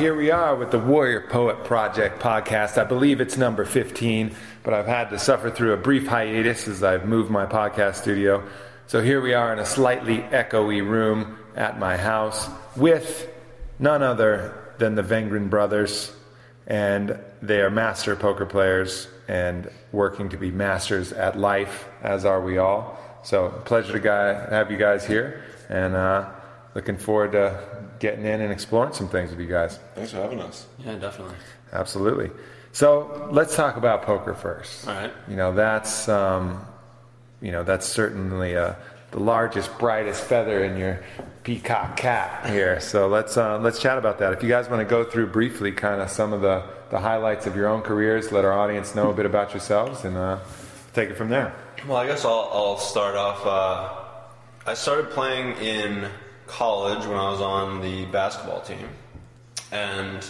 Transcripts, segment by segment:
here we are with the Warrior Poet Project podcast. I believe it's number 15, but I've had to suffer through a brief hiatus as I've moved my podcast studio. So here we are in a slightly echoey room at my house with none other than the Vengrin brothers, and they are master poker players and working to be masters at life, as are we all. So, pleasure to guy, have you guys here, and uh, looking forward to getting in and exploring some things with you guys. Thanks for having us. Yeah, definitely. Absolutely. So let's talk about poker first. All right. You know that's um, you know that's certainly uh, the largest, brightest feather in your peacock cap here. So let's uh, let's chat about that. If you guys want to go through briefly, kind of some of the the highlights of your own careers, let our audience know a bit about yourselves, and uh, take it from there. Well, I guess I'll, I'll start off. Uh, I started playing in college when I was on the basketball team, and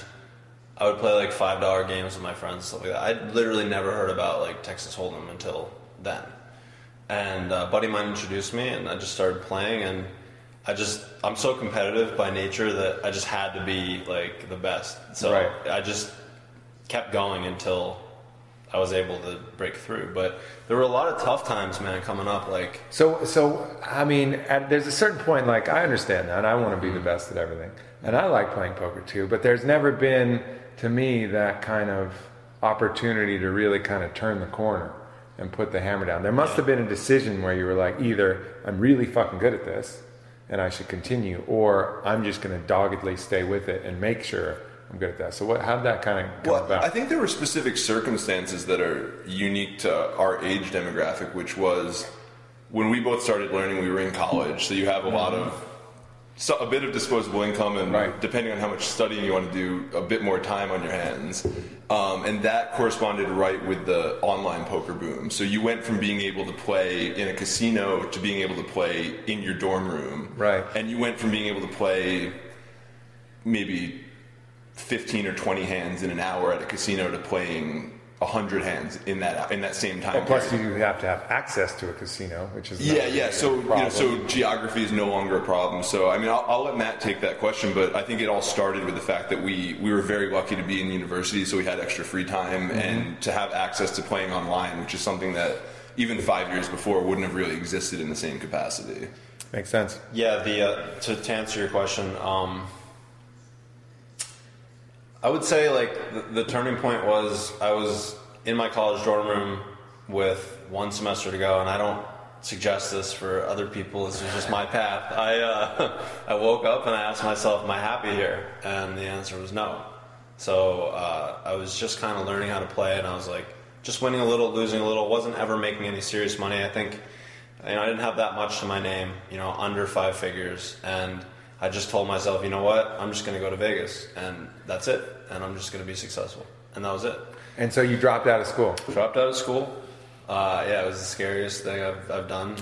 I would play like five dollar games with my friends and stuff like that. I literally never heard about like Texas Hold'em until then, and uh, a buddy of mine introduced me, and I just started playing, and I just I'm so competitive by nature that I just had to be like the best. So Right. I just kept going until I was able to break through. But there were a lot of tough times, man, coming up. Like So, so I mean, at, there's a certain point, like I understand that. I want to be the best at everything, and I like playing poker too. But there's never been, to me, that kind of opportunity to really kind of turn the corner and put the hammer down. There must have been a decision where you were like, either I'm really fucking good at this, and I should continue, or I'm just going to doggedly stay with it and make sure I'm good at that. So, what? How did that kind of come Well, about? I think there were specific circumstances that are unique to our age demographic, which was when we both started learning, we were in college, so you have a lot of so a bit of disposable income, and Right. depending on how much studying you want to do, a bit more time on your hands. Um, and that corresponded right with the online poker boom. So you went from being able to play in a casino to being able to play in your dorm room. Right. And you went from being able to play maybe 15 or 20 hands in an hour at a casino to playing 100 hands in that in that same time Well, plus, you have to have access to a casino, which is Yeah, yeah. So you know, so geography is no longer a problem. So I mean, I'll, I'll let Matt take that question, but I think it all started with the fact that we we were very lucky to be in university, so we had extra free time Mm-hmm. and to have access to playing online, which is something that even five years before wouldn't have really existed in the same capacity. makes sense. Yeah, the uh, to, to answer your question, um, I would say like the, the turning point was I was in my college dorm room with one semester to go, and I don't suggest this for other people. This was just my path. I uh, I woke up and I asked myself, "Am I happy here?" And the answer was no. So uh, I was just kind of learning how to play, and I was like, just winning a little, losing a little. wasn't ever making any serious money. I think you know, I didn't have that much to my name, you know, under five figures. And I just told myself, you know what, I'm just going to go to Vegas and that's it. And I'm just going to be successful. And that was it. And so you dropped out of school. Dropped out of school. Uh, yeah, it was the scariest thing I've, I've done.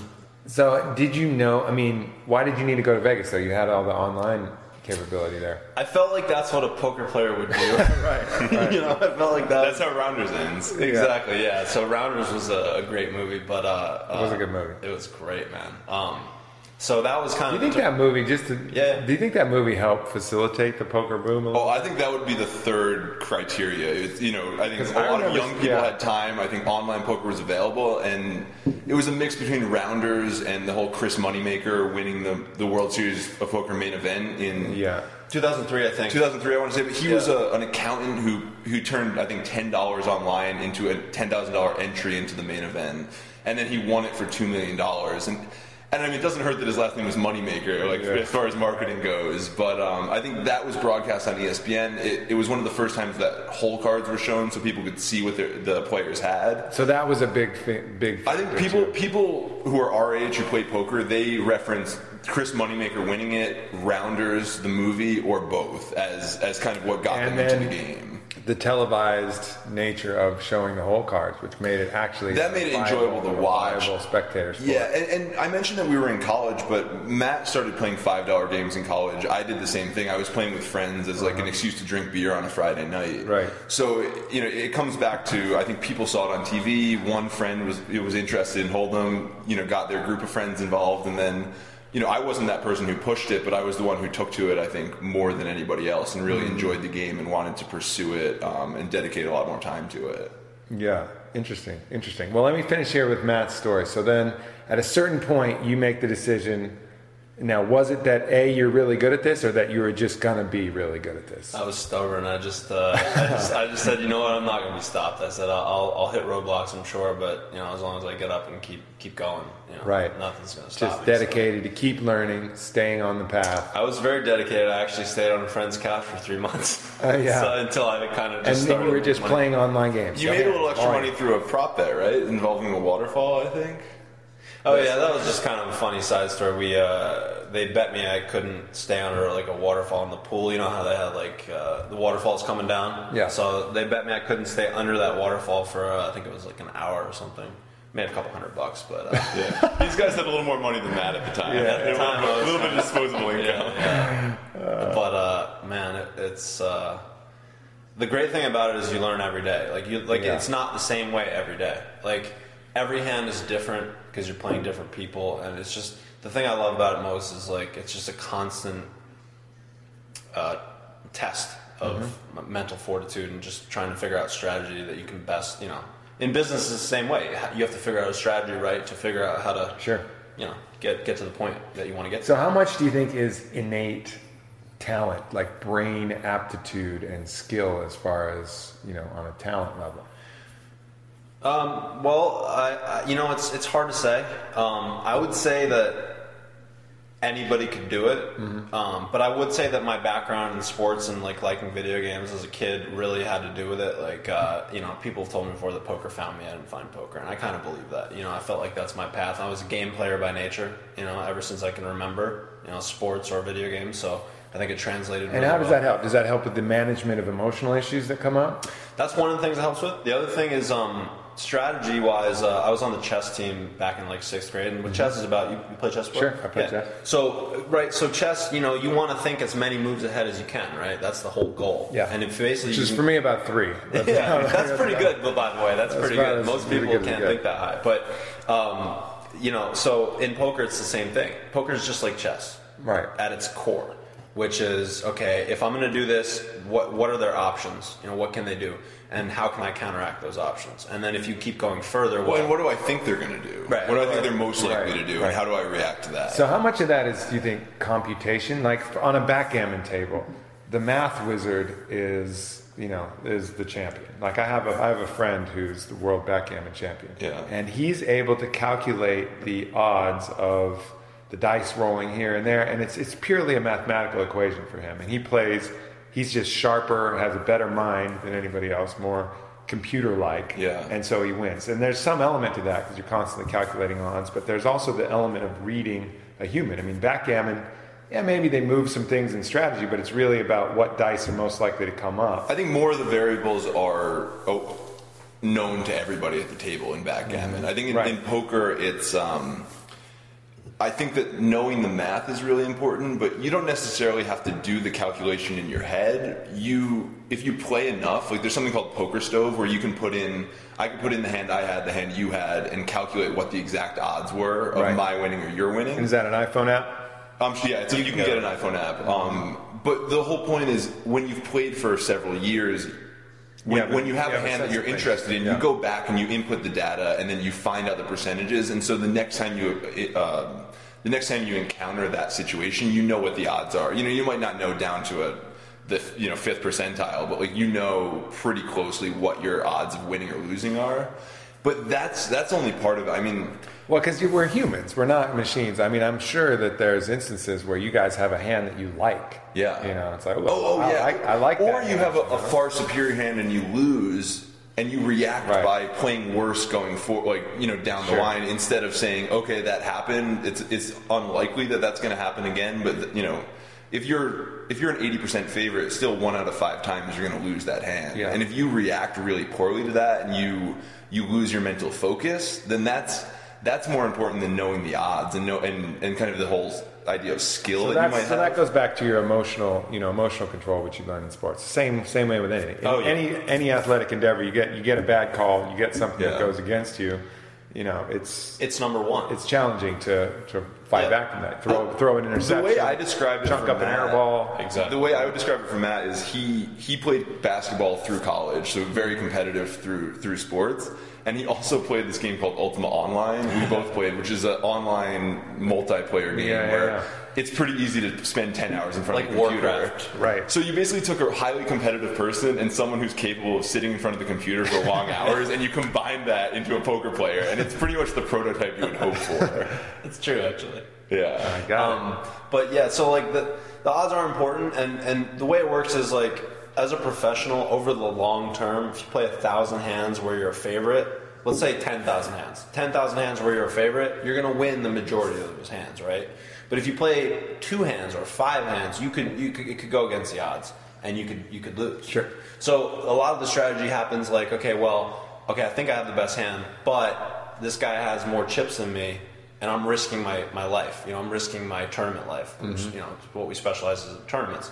So did you know? I mean, why did you need to go to Vegas? though? you had all the online capability there. I felt like that's what a poker player would do. right. you know, I felt like that. That's how Rounders ends. exactly. Yeah. So Rounders was a, a great movie, but uh, It was a uh, good movie. It was great, man. Um, so that was kind of. Do you of. think that movie just to, Yeah. Do you think that movie helped facilitate the poker boom? A? Oh, I think that would be the third criteria. It's, you know, I think a I lot of young people yeah. had time. I think online poker was available, and it was a mix between rounders and the whole Chris Moneymaker winning the the World Series of Poker main event in yeah. 2003, I think. 2003, I want to say, but he was a, an accountant who who turned I think ten dollars online into a ten thousand dollar entry into the main event, and then he won it for two million dollars. And and I mean, it doesn't hurt that his last name was Moneymaker, like Yeah. as far as marketing goes. But um, I think that was broadcast on ESPN. It, it was one of the first times that hole cards were shown, so people could see what their, the players had. So that was a big, thi- big. I think people too. people who are our age who play poker, they reference Chris Moneymaker winning it, Rounders, the movie, or both as as kind of what got and them into the game. The televised nature of showing the whole cards, which made it actually That made it enjoyable to watch. spectator sport. Yeah, and, and I mentioned that we were in college, but Matt started playing five dollar games in college. I did the same thing. I was playing with friends as like an excuse to drink beer on a Friday night. Uh-huh. Right. So you know, it comes back to I think people saw it on TV. One friend was it was interested in Hold'em. You know, got their group of friends involved, and then. You know, I wasn't that person who pushed it, but I was the one who took to it. I think more than anybody else, and really enjoyed the game and wanted to pursue it um, and dedicate a lot more time to it. Yeah, interesting, interesting. Well, let me finish here with Matt's story. So then, at a certain point, you make the decision. Now, was it that a you're really good at this, or that you were just gonna be really good at this? I was stubborn. I just, uh, I just, I just said, you know what? I'm not going to be stopped. I said, I'll, I'll hit roadblocks, I'm sure, but you know, as long as I get up and keep, keep going, you know, Right. Nothing's going to stop Just me. So- dedicated to keep learning, staying on the path. I was very dedicated. I actually stayed on a friend's couch for three months. Oh, yeah. so, until I kind of And just then you were just money. playing online games. You Okay. made a little extra All right. money through a prop bet, right? Involving a waterfall, I think. Oh yeah, that was just kind of a funny side story. We uh, they bet me I couldn't stay under like a waterfall in the pool. You know how they had like uh, the waterfalls coming down. Yeah. So they bet me I couldn't stay under that waterfall for uh, I think it was like an hour or something. Made a couple hundred bucks, but uh, Yeah, these guys had a little more money than that at the time. Yeah. They At the time, were I a was little bit of disposable income. yeah, yeah. but uh, man, it, it's uh, the great thing about it is you learn every day. Like you, like Yeah. it's not the same way every day. Like every hand is different because you're playing different people, and it's just the thing I love about it most is like it's just a constant uh, test of Mm-hmm. m- mental fortitude and just trying to figure out strategy that you can best, you know. In business, it's the same way. You have to figure out a strategy, right, to figure out how to, Sure. you know, get get to the point that you want to get. to. So, how much do you think is innate talent, like brain aptitude and skill, as far as you know, on a talent level? Um, well, I, I, you know, it's it's hard to say. Um, I would say that anybody could do it, um, but I would say that my background in sports and like liking video games as a kid really had to do with it. Like, uh, you know, people have told me before that poker found me. I didn't find poker, and I kind of believe that. You know, I felt like that's my path. I was a game player by nature. You know, ever since I can remember. You know, sports or video games. So I think it translated. And really how does well. that help? Does that help with the management of emotional issues that come up? That's one of the things it helps with. The other thing is um, strategy wise. Uh, I was on the chess team back in like sixth grade, and what chess is about. You, you play chess? before? Sure, I play chess. So right, so chess. You know, you want to think as many moves ahead as you can. Right, that's the whole goal. Yeah. and if basically Which is can- for me about three. That's yeah, that's pretty good. But by the way, that's, That's pretty good. Most people good can't think that high. But um, you know, so in poker, it's the same thing. Poker is just like chess, Right. At its core, which is okay. If I'm going to do this, what what are their options? You know, what can they do, and how can I counteract those options? And then if you keep going further, Well, well, and what do I think they're going to do? Right. What do I think they're most likely Right. to do, Right. and how do I react to that? So, how much of that is, do you think, computation? Like on a backgammon table, the math wizard is, you know, is the champion. Like I have a, I have a friend who's the world backgammon champion. Yeah. And he's able to calculate the odds of the dice rolling here and there, and it's it's purely a mathematical equation for him. And he plays. He's just sharper, has a better mind than anybody else, more computer-like. Yeah. And so he wins. And there's some element to that because you're constantly calculating odds, but there's also the element of reading a human. I mean, backgammon, yeah, maybe they move some things in strategy, but it's really about what dice are most likely to come up. I think more of the variables are oh, known to everybody at the table in backgammon. I think in, Right. in poker, it's um, I think that knowing the math is really important, but you don't necessarily have to do the calculation in your head. You, if you play enough, like there's something called PokerStove where you can put in, I could put in the hand I had, the hand you had, and calculate what the exact odds were of Right. my winning or your winning. Is that an iPhone app? Um, so yeah, so you, can get an iPhone app. Um, but the whole point is when you've played for several years, when, Yeah, when you have you a hand that you're interested in, Yeah. you go back and you input the data, and then you find out the percentages. And so the next time you, uh, the next time you encounter that situation, you know what the odds are. You know, you might not know down to a the you know fifth percentile, but like you know pretty closely what your odds of winning or losing are. But that's that's only part of it. I mean, Well, because we're humans, we're not machines. I mean, I'm sure that there's instances where you guys have a hand that you like. Yeah. You know, it's like, Oh, oh I yeah. like, I like that. Or you hand, have a, you a far superior hand and you lose, and you react Right. by playing worse going for like you know down the Sure. line instead of saying, okay, that happened. It's it's unlikely that that's going to happen again, but you know. If you're if you're an eighty percent favorite, still one out of five times you're going to lose that hand. Yeah. And if you react really poorly to that and you you lose your mental focus, then that's that's more important than knowing the odds and know and, and kind of the whole idea of skill So, that you might so have. that goes back to your emotional, you know, emotional control, which you learn in sports. Same, same way with anything. In Oh, yeah. Any, any athletic endeavor, you get, you get a bad call, you get something that goes against you. You know, it's, It's number one. it's challenging to, to fight Yeah. back from that. Throw, throw an interception. The way I describe it, chunk for up an air ball. exactly. The way I would describe it for Matt is he he played basketball through college, so very competitive through through sports, and he also played this game called Ultima Online. We both played, which is an online multiplayer game Yeah, yeah, where yeah. it's pretty easy to spend ten hours in front Like of a computer. Warcraft. Right. So you basically took a highly competitive person and someone who's capable of sitting in front of the computer for long hours, and you combine that into a poker player, and it's pretty much the prototype you would hope for. It's true, actually. Yeah. I got it. Um, but yeah, so like the the odds are important, and and the way it works is like as a professional over the long term, if you play a thousand hands where you're a favorite, let's say ten thousand hands, ten thousand hands where you're a favorite, you're gonna win the majority of those hands, right? But if you play two hands or five hands, you could you could it could go against the odds, and you could you could lose. Sure. So a lot of the strategy happens like, okay, well, okay, I think I have the best hand, but this guy has more chips than me, and I'm risking my, my life. You know, I'm risking my tournament life, which mm-hmm. you know what we specialize in tournaments,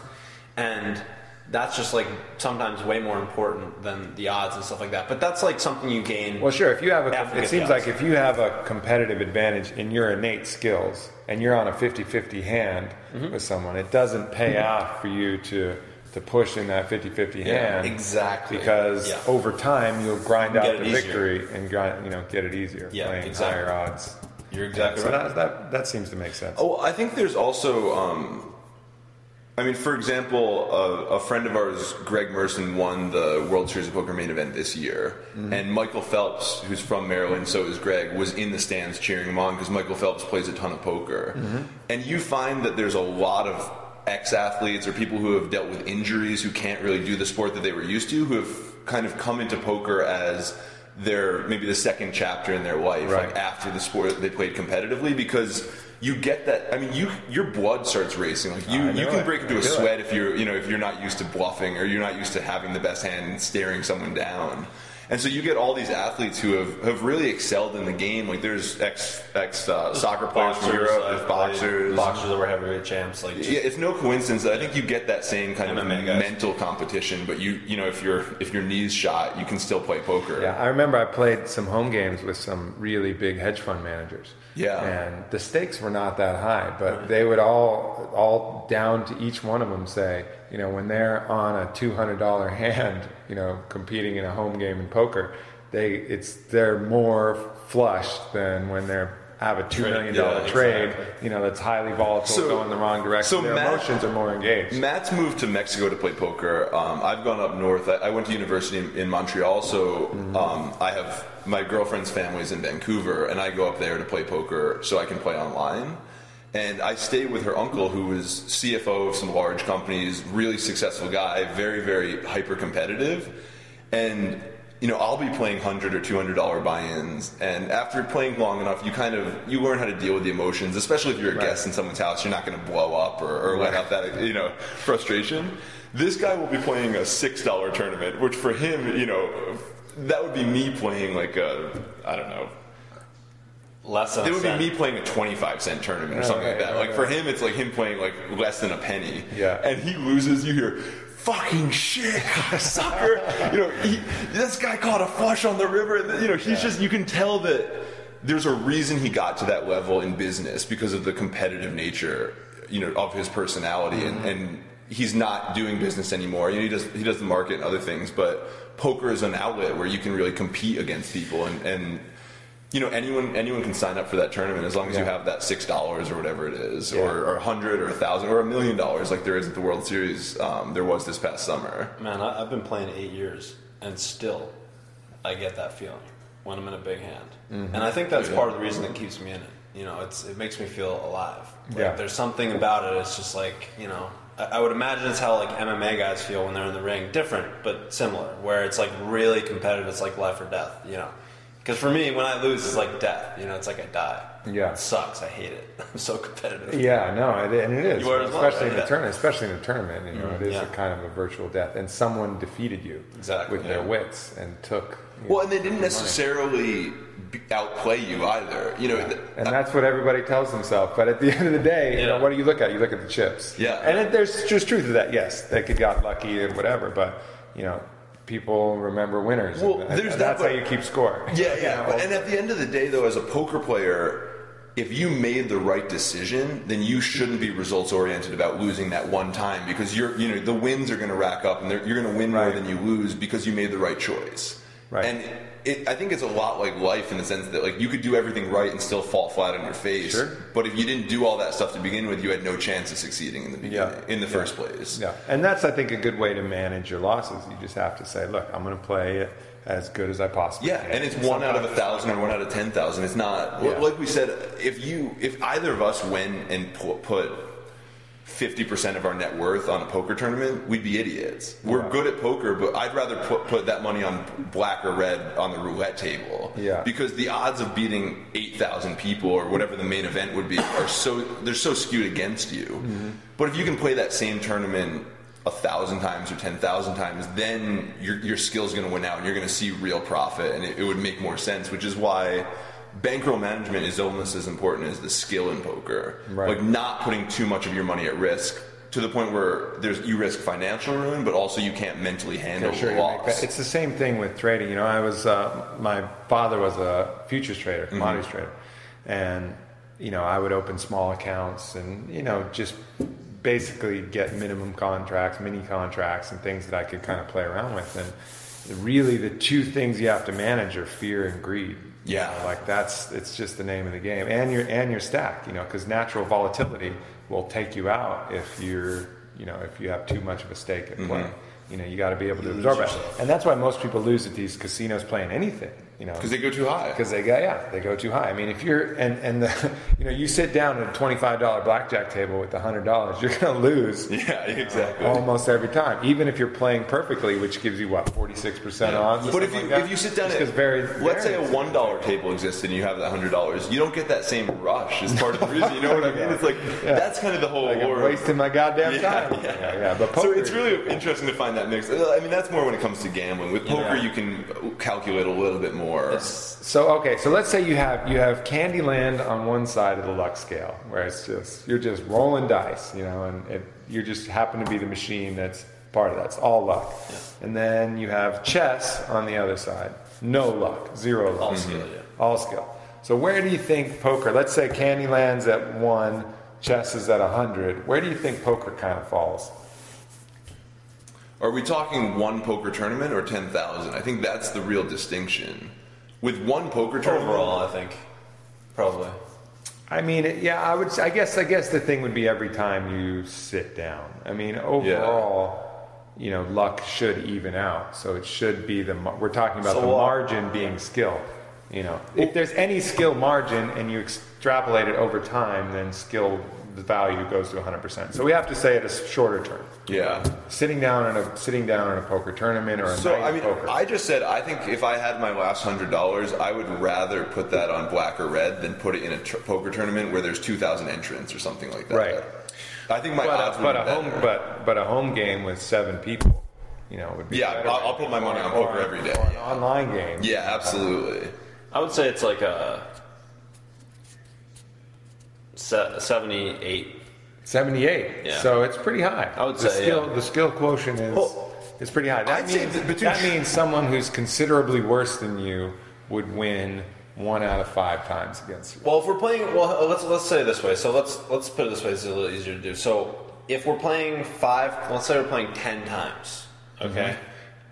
and that's just like sometimes way more important than the odds and stuff like that. But that's like something you gain. Well, sure. If you have a, it seems like if you have a competitive advantage in your innate skills, and you're on a 50-50 hand Mm-hmm. with someone, it doesn't pay off for you to to push in that 50-50 hand. exactly. Because Yeah. over time you'll grind Get out the easier. victory and grind, you know get it easier Yeah, playing exactly. higher odds. You're exactly So right. that, that that seems to make sense. Oh, I think there's also, um, I mean, for example, a, a friend of ours, Greg Merson, won the World Series of Poker main event this year, mm-hmm. and Michael Phelps, who's from Maryland, so is Greg, was in the stands cheering him on because Michael Phelps plays a ton of poker, mm-hmm. and you find that there's a lot of ex-athletes or people who have dealt with injuries who can't really do the sport that they were used to, who have kind of come into poker as their maybe the second chapter in their life, Right. like after the sport they played competitively because you get that i mean you your blood starts racing like you you can it. break into I a feel it. sweat if you're you know if you're not used to bluffing or you're not used to having the best hand and staring someone down and so you get all these athletes who have, have really excelled in the game like there's ex ex uh, soccer players from Europe I've there's boxers boxers that were heavyweight champs. Like, just- yeah, it's no coincidence that I think you get that same kind of MMA guys. mental competition, but you you know if your if your knees shot, you can still play poker. Yeah, I remember I played some home games with some really big hedge fund managers. Yeah. and the stakes were not that high, but they would all all down to each one of them say, you know, when they're on a two hundred dollar hand, you know, competing in a home game in poker, they it's they're more flush than when they're have a two million dollar yeah, trade, exactly. you know, that's highly volatile, So- going the wrong direction. so Their Matt- emotions are more engaged. Matt's moved to Mexico to play poker. Um, I've gone up north. I, I went to university in, in Montreal, so um, I have my girlfriend's family's in Vancouver, and I go up there to play poker so I can play online. And I stay with her uncle, who was CFO of some large companies, really successful guy, very, very hyper competitive. And you know, I'll be playing hundred or two hundred dollar buy-ins, and after playing long enough, you kind of you learn how to deal with the emotions. Especially if you're a guest in someone's house, you're not going to blow up or, or let out that you know frustration. This guy will be playing a six dollar tournament, which for him, you know, that would be me playing like a I don't know less than It a would be me playing a 25 cent tournament or something right, like that. right, like for him, it's like him playing like less than a penny. Yeah. And he loses, you hear, fucking shit, sucker. you know, he, this guy caught a flush on the river. And, you know, he's just, you can tell that there's a reason he got to that level in business because of the competitive nature, you know, of his personality. And, mm-hmm. and he's not doing business anymore. You know, he does, he does the market and other things, but poker is an outlet where you can really compete against people and, and you know anyone anyone can sign up for that tournament as long as you have that six dollars or whatever it is, Yeah. or, a hundred or a thousand or a million dollars like there is at the World Series. Um, there was this past summer. Man, I, I've been playing eight years, and still, I get that feeling when I'm in a big hand, Mm-hmm. and I think that's part of the reason that keeps me in it. You know, it's it makes me feel alive. Like, Yeah. There's something about it. It's just like you know, I, I would imagine it's how like MMA guys feel when they're in the ring. Different, but similar. Where it's like really competitive. It's like life or death. You know. Because for me, when I lose, it's like death. You know, it's like I die. Yeah. It sucks. I hate it. I'm so competitive. Yeah, no, it, and it is, You are as well, especially in a tournament. Especially in a tournament, you know, it is mm-hmm. Yeah. a kind of a virtual death, and someone defeated you Exactly, with their wits and took. Well, know, and they didn't your money. necessarily outplay you either. You know, th- And that's what everybody tells themselves. But at the end of the day, you know, what do you look at? You look at the chips. Yeah. And it, there's just truth to that. Yes, they could got lucky and whatever, but you know, people remember winners. Well, and, there's and that, that's how you keep score. Yeah, yeah. But, and at the end of the day, though, as a poker player, if you made the right decision, then you shouldn't be results oriented about losing that one time because you're, you know, the wins are going to rack up and you're going to win more than you lose because you made the right choice. Right. And it, I think it's a lot like life in the sense that like you could do everything right and still fall flat on your face. Sure. But if you didn't do all that stuff to begin with, you had no chance of succeeding in the beginning, Yeah. in the first place. Yeah, and that's I think a good way to manage your losses. You just have to say, look, I'm going to play it as good as I possibly can. Yeah, can. and it's one out of a thousand or one out of ten thousand. It's not Yeah. like we said. If you, if either of us went and pu- put fifty percent of our net worth on a poker tournament, we'd be idiots. We're Yeah. good at poker, but I'd rather put put that money on black or red on the roulette table. Yeah. because the odds of beating eight thousand people or whatever the main event would be are so they're so skewed against you. Mm-hmm. But if you can play that same tournament a thousand times or ten thousand times, then your your skill's going to win out, and you're going to see real profit, and it, it would make more sense. Which is why bankroll management is almost as important as the skill in poker. Right. Like not putting too much of your money at risk to the point where there's you risk financial ruin, but also you can't mentally handle sure, loss. It's the same thing with trading. You know, I was uh, my father was a futures trader, Mm-hmm. commodities trader, and you know I would open small accounts and you know just basically get minimum contracts, mini contracts, and things that I could kind of play around with. And really, the two things you have to manage are fear and greed. You Yeah. know, like that's it's just the name of the game, and your and your stack. You know, because natural volatility will take you out if you're you know if you have too much of a stake at play. Mm-hmm. You know, you got to be able to absorb it, and that's why most people lose at these casinos playing anything. You know, because they go too high. because they go yeah they go too high. I mean, if you're and and the, you know you sit down at a twenty five dollar blackjack table with hundred dollars, you're going to lose. Yeah, exactly. Almost every time, even if you're playing perfectly, which gives you what forty six percent odds. But if you like if you sit down Just at very let's say a one dollar table exists and you have that hundred dollars, you don't get that same rush as part of the reason. You know what I mean? It's like Yeah. that's kind of the whole like I'm wasting my goddamn Yeah, time. yeah. yeah. But so it's really interesting to find that mix. I mean, that's more when it comes to gambling. With poker, you can calculate a little bit more. So okay, so let's say you have you have Candyland on one side of the luck scale, where it's just you're just rolling dice, you know, and it, you just happen to be the machine that's part of that. It's all luck. And then you have chess on the other side, no luck, zero luck, All skill, mhm. yeah. all skill. So where do you think poker? Let's say Candyland's at one, chess is at hundred. Where do you think poker kind of falls? Are we talking one poker tournament or ten thousand? I think that's the real distinction. With one poker tournament, Overall, I think probably. I mean, yeah, I would. I guess. I guess the thing would be every time you sit down. I mean, overall, you know, luck should even out. So it should be the. We're talking about So the what- margin being skill. You know, if there's any skill margin and you extrapolate it over time, then skill the value goes to 100%. So we have to say it a shorter term. yeah. Sitting down in a sitting down in a poker tournament or a So night I mean, poker. I just said I think if I had my last hundred dollars, I would rather put that on black or red than put it in a tr- poker tournament where there's two thousand entrants or something like that. Right. I think my but, odds a, but be a better. home but but a home game with seven people, you know, would be Yeah, better. I'll- I'll put my money on poker every day, or an yeah. online game. yeah, absolutely. I would say it's like a Se- 78. 78. Yeah. So it's pretty high. I would the say, skill, yeah. The skill quotient is Well, is pretty high. That I'd say means that that means someone who's considerably worse than you would win one out of five times against you. Well, if we're playing, well, let's let's say it this way. So let's let's put it this way. It's a little easier to do. So if we're playing five, let's say we're playing ten times. Okay. Mm-hmm.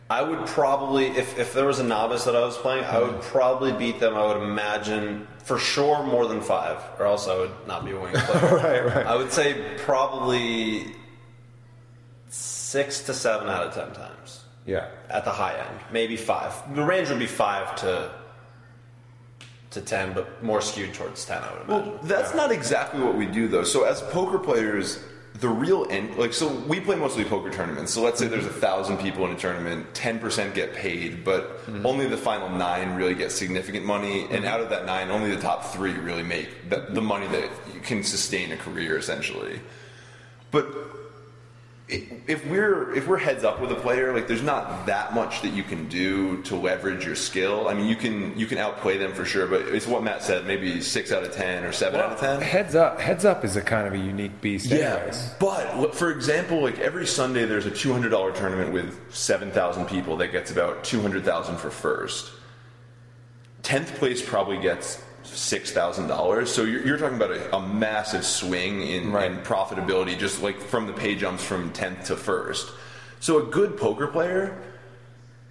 I would probably, if, if there was a novice that I was playing, I would mm-hmm. probably beat them. I would imagine for sure more than five, or else I would not be a winning player. right, right. I would say probably six to seven out of ten times Yeah. at the high end, maybe five. The range would be five to to ten, but more skewed towards ten. I would imagine. Well, that's not exactly what we do though. So as poker players, the real end, like, so we play mostly poker tournaments. So let's say there's a thousand people in a tournament, ten percent get paid, but mm-hmm. only the final nine really get significant money, and mm-hmm. out of that nine, only the top three really make the, the money that you can sustain a career essentially. But if we're if we're heads up with a player, like there's not that much that you can do to leverage your skill. I mean, you can you can outplay them for sure, but it's what Matt said, maybe six out of ten or seven out of ten. Heads up. Heads up is a kind of a unique beast. anyways. but for example, like every Sunday, there's a two hundred dollar tournament with seven thousand people that gets about two hundred thousand for first. Tenth place probably gets six thousand dollars. So you're, you're talking about a, a massive swing in, Right. in profitability, just like from the pay jumps from tenth to first. So a good poker player.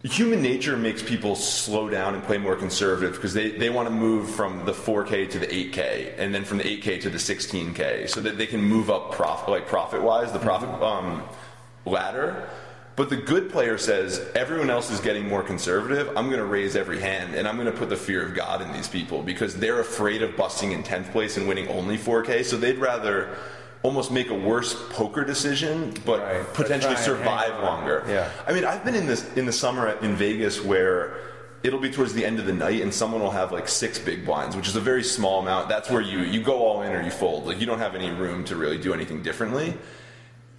Human nature makes people slow down and play more conservative because they, they want to move from the 4K to the 8K and then from the 8K to the 16K so that they can move up profit like profit wise the profit um, ladder. But the good player says everyone else is getting more conservative. I'm going to raise every hand and I'm going to put the fear of God in these people because they're afraid of busting in 10th place and winning only 4K. So they'd rather almost make a worse poker decision but Right, potentially try and hang survive longer. Yeah. I mean, I've been in this in the summer in Vegas where it'll be towards the end of the night and someone will have like six big blinds, which is a very small amount. That's where you you go all in or you fold. Like you don't have any room to really do anything differently.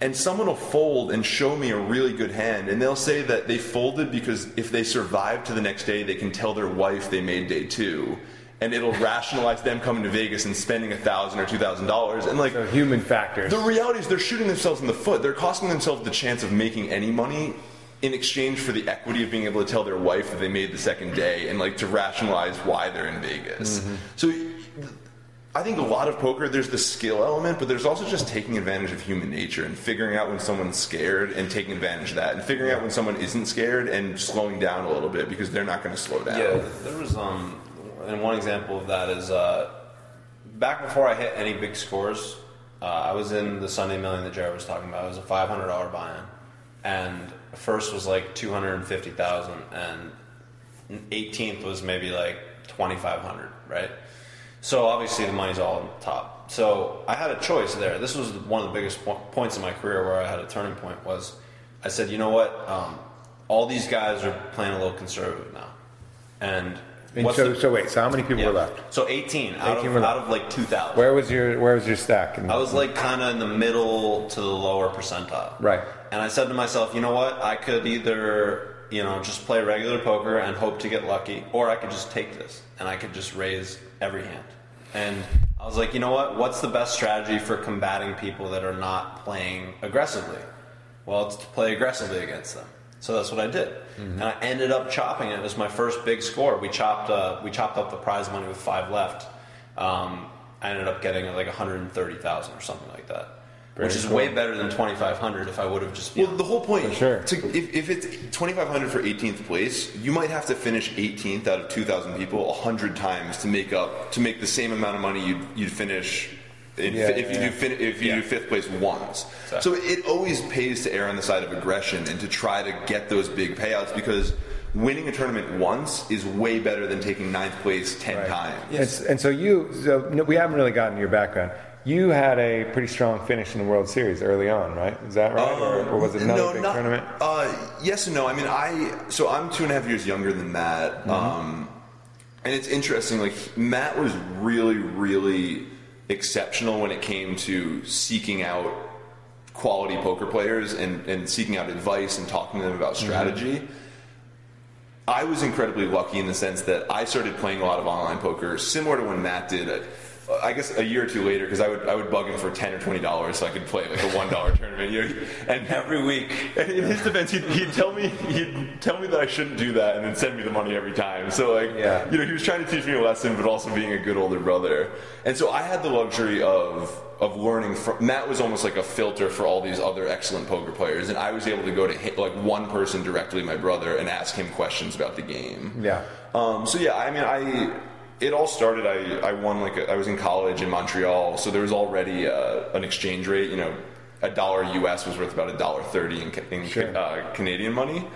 And someone will fold and show me a really good hand, and they'll say that they folded because if they survive to the next day, they can tell their wife they made day two, and it'll rationalize them coming to Vegas and spending a thousand or two thousand dollars. And like So human factors. the reality is they're shooting themselves in the foot. They're costing themselves the chance of making any money in exchange for the equity of being able to tell their wife that they made the second day and like to rationalize why they're in Vegas. Mm-hmm. So I think a lot of poker there's the skill element, but there's also just taking advantage of human nature and figuring out when someone's scared and taking advantage of that and figuring out when someone isn't scared and slowing down a little bit because they're not going to slow down. Yeah, there was um, and one example of that is uh, back before I hit any big scores, uh, I was in the Sunday Million that Jared was talking about. It was a five hundred dollar buy-in, and first was like two hundred and fifty thousand, and eighteenth was maybe like twenty five hundred, right? So obviously the money's all on top. So I had a choice there. This was one of the biggest po- points in my career where I had a turning point. Was I said, you know what? Um, all these guys are playing a little conservative now, and And so, the- so wait. So how many people yeah. were left? So 18 out of out of like 2,000. Where was your Where was your stack? I was like kind of in the middle to the lower percentile. Right. And I said to myself, you know what? I could either, you know, just play regular poker and hope to get lucky, or I could just take this and I could just raise every hand. And I was like, you know what? What's the best strategy for combating people that are not playing aggressively? Well, it's to play aggressively against them. So that's what I did, and I ended up chopping it. It was my first big score. We chopped uh, we chopped up the prize money with five left. Um, I ended up getting like 130,000 or something like that, which is way better than 2,500 if I would have just. Well, the whole point, For sure. to, if, if it's 2,500 for 18th place, you might have to finish 18th out of 2,000 people 100 times to make up to make the same amount of money you'd, you'd finish in, Yeah, if you yeah. do fin- if you Yeah. do fifth place once. Exactly. So it always pays to err on the side of aggression and to try to get those big payouts because winning a tournament once is way better than taking ninth place 10 Right. times. And, and so you, so we haven't really gotten your background. You had a pretty strong finish in the World Series early on, right? Is that right, or, or was it another no, big not- tournament? Uh, yes and no. I mean, I so I'm two and a half years younger than Matt, Mm-hmm. um, and it's interesting. Like Matt was really, really exceptional when it came to seeking out quality poker players and, and seeking out advice and talking to them about Mm-hmm. strategy. I was incredibly lucky in the sense that I started playing a lot of online poker, similar to when Matt did. I guess a year or two later, because I would I would bug him for ten or twenty dollars so I could play like a one dollar tournament. You know, and Every week. and in his defense, he'd, he'd tell me he'd tell me that I shouldn't do that, and then send me the money every time. So like, Yeah. you know, he was trying to teach me a lesson, but also being a good older brother. And so I had the luxury of of learning from Matt was almost like a filter for all these other excellent poker players, and I was able to go to hit, like one person directly, my brother, and ask him questions about the game. Yeah. Um, so yeah, I mean, I it all started. I I won like a, I was in college in Montreal, so there was already uh, an exchange rate. You know, a dollar US was worth about a dollar thirty in, in Sure. uh, Canadian money.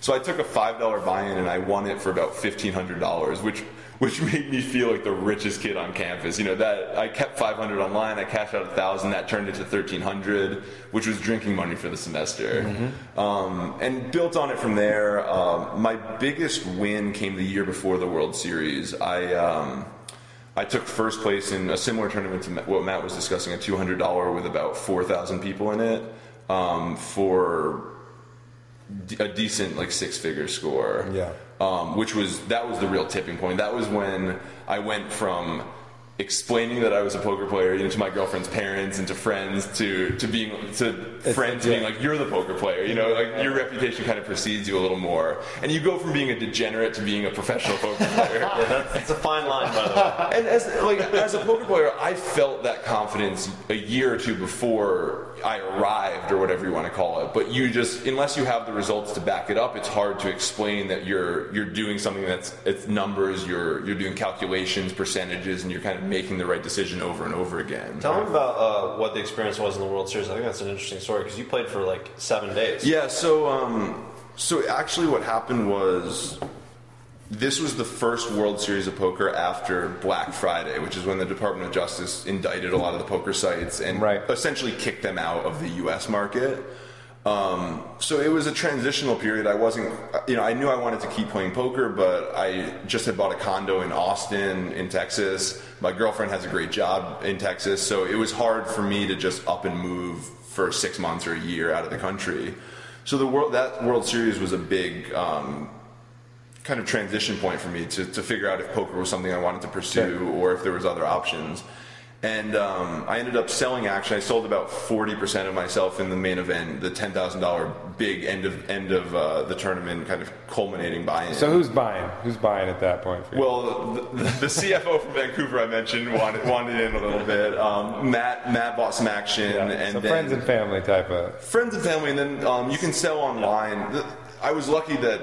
So I took a five dollar buy-in and I won it for about fifteen hundred dollars, which which made me feel like the richest kid on campus. You know that I kept five hundred online, I cashed out a thousand, that turned into thirteen hundred, which was drinking money for the semester, um, and built on it from there. Um, my biggest win came the year before the World Series. I. Um, I took first place in a similar tournament to what Matt was discussing, a $200 with about 4,000 people in it, um, for d- a decent like six figure score. Yeah. Um, which was that was the real tipping point. That was when I went from explaining that I was a poker player, you know, to my girlfriend's parents and to friends, to to being to friends being like, "You're the poker player." You know, like your reputation kind of precedes you a little more, and you go from being a degenerate to being a professional poker player. Yeah, that's, that's a fine line, by the way. And as like as a poker player, I felt that confidence a year or two before I arrived, or whatever you want to call it. But you just, unless you have the results to back it up, it's hard to explain that you're you're doing something that's it's numbers. You're you're doing calculations, percentages, and you're kind of making the right decision over and over again. Tell me about uh, what the experience was in the World Series. I think that's an interesting story because you played for like seven days. Yeah, so um, so actually, what happened was this was the first World Series of Poker after Black Friday, which is when the Department of Justice indicted a lot of the poker sites and Right. essentially kicked them out of the U.S. market. Um, so it was a transitional period. I wasn't, you know, I knew I wanted to keep playing poker, but I just had bought a condo in Austin, in Texas. My girlfriend has a great job in Texas, so it was hard for me to just up and move for six months or a year out of the country. So the world, that World Series was a big um, kind of transition point for me to, to figure out if poker was something I wanted to pursue or if there was other options. And um, I ended up selling action. I sold about forty percent of myself in the main event, the ten thousand dollar big end of end of uh, the tournament, kind of culminating buy-in. So who's buying? Who's buying at that point? For you? Well, the, the, the CFO from Vancouver I mentioned wanted, wanted in a little bit. Um, Matt Matt bought some action, Yeah, and so then friends and family type of. friends and family, and then um, you can sell online. I was lucky that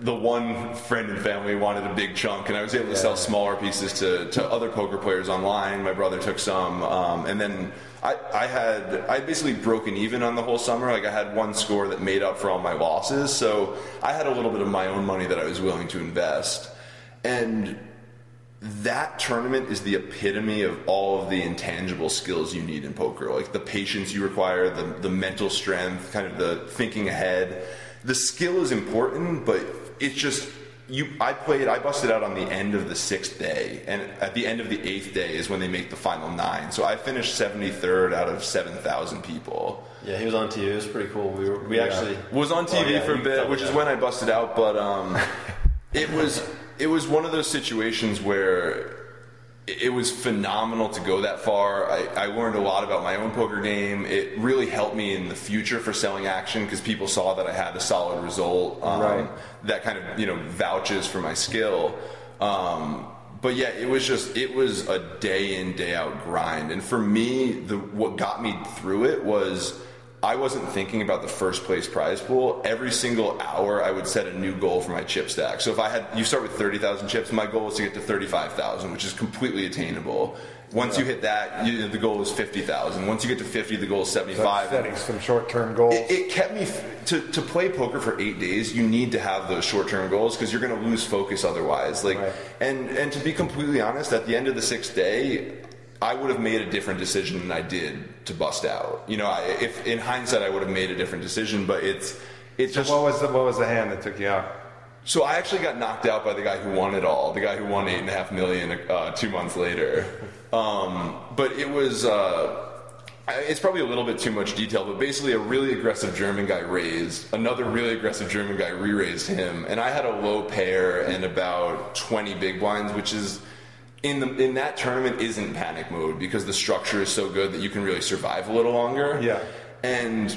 the one friend and family wanted a big chunk, and I was able to sell smaller pieces to, to other poker players online. My brother took some, um, and then I, I had I basically broken even on the whole summer. Like I had one score that made up for all my losses, so I had a little bit of my own money that I was willing to invest, and that tournament is the epitome of all of the intangible skills you need in poker like the patience you require the, the mental strength kind of the thinking ahead the skill is important but it's just you i played i busted out on the end of the sixth day and at the end of the eighth day is when they make the final nine so i finished 73rd out of 7000 people Yeah, he was on TV. It was pretty cool. We were, we actually was on TV Oh, yeah, for a bit, which is when I busted out. But um, it was it was one of those situations where it was phenomenal to go that far. I, I learned a lot about my own poker game. It really helped me in the future for selling action because people saw that I had a solid result um, Right. that kind of you know vouches for my skill. Um, but yeah, it was just it was a day in day out grind, and for me, the what got me through it was I wasn't thinking about the first place prize pool. Every single hour, I would set a new goal for my chip stack. So if I had, you start with thirty thousand chips, my goal was to get to thirty-five thousand, which is completely attainable. Once you hit that, you, the goal is fifty thousand. Once you get to fifty, the goal is seventy-five. setting some short-term goals. It, it kept me f- to, to play poker for eight days. You need to have those short term goals because you're going to lose focus otherwise. Like, Right. and and to be completely honest, at the end of the sixth day, I would have made a different decision than I did to bust out. You know, I, if in hindsight, I would have made a different decision. But it's it's so just what was the what was the hand that took you out? so I actually got knocked out by the guy who won it all, the guy who won eight and a half million uh, two months later. Um, but it was. Uh, it's probably a little bit too much detail, but basically, a really aggressive German guy raised another really aggressive German guy re-raised him, and I had a low pair and about twenty big blinds, which is in the in that tournament isn't panic mode because the structure is so good that you can really survive a little longer. Yeah. And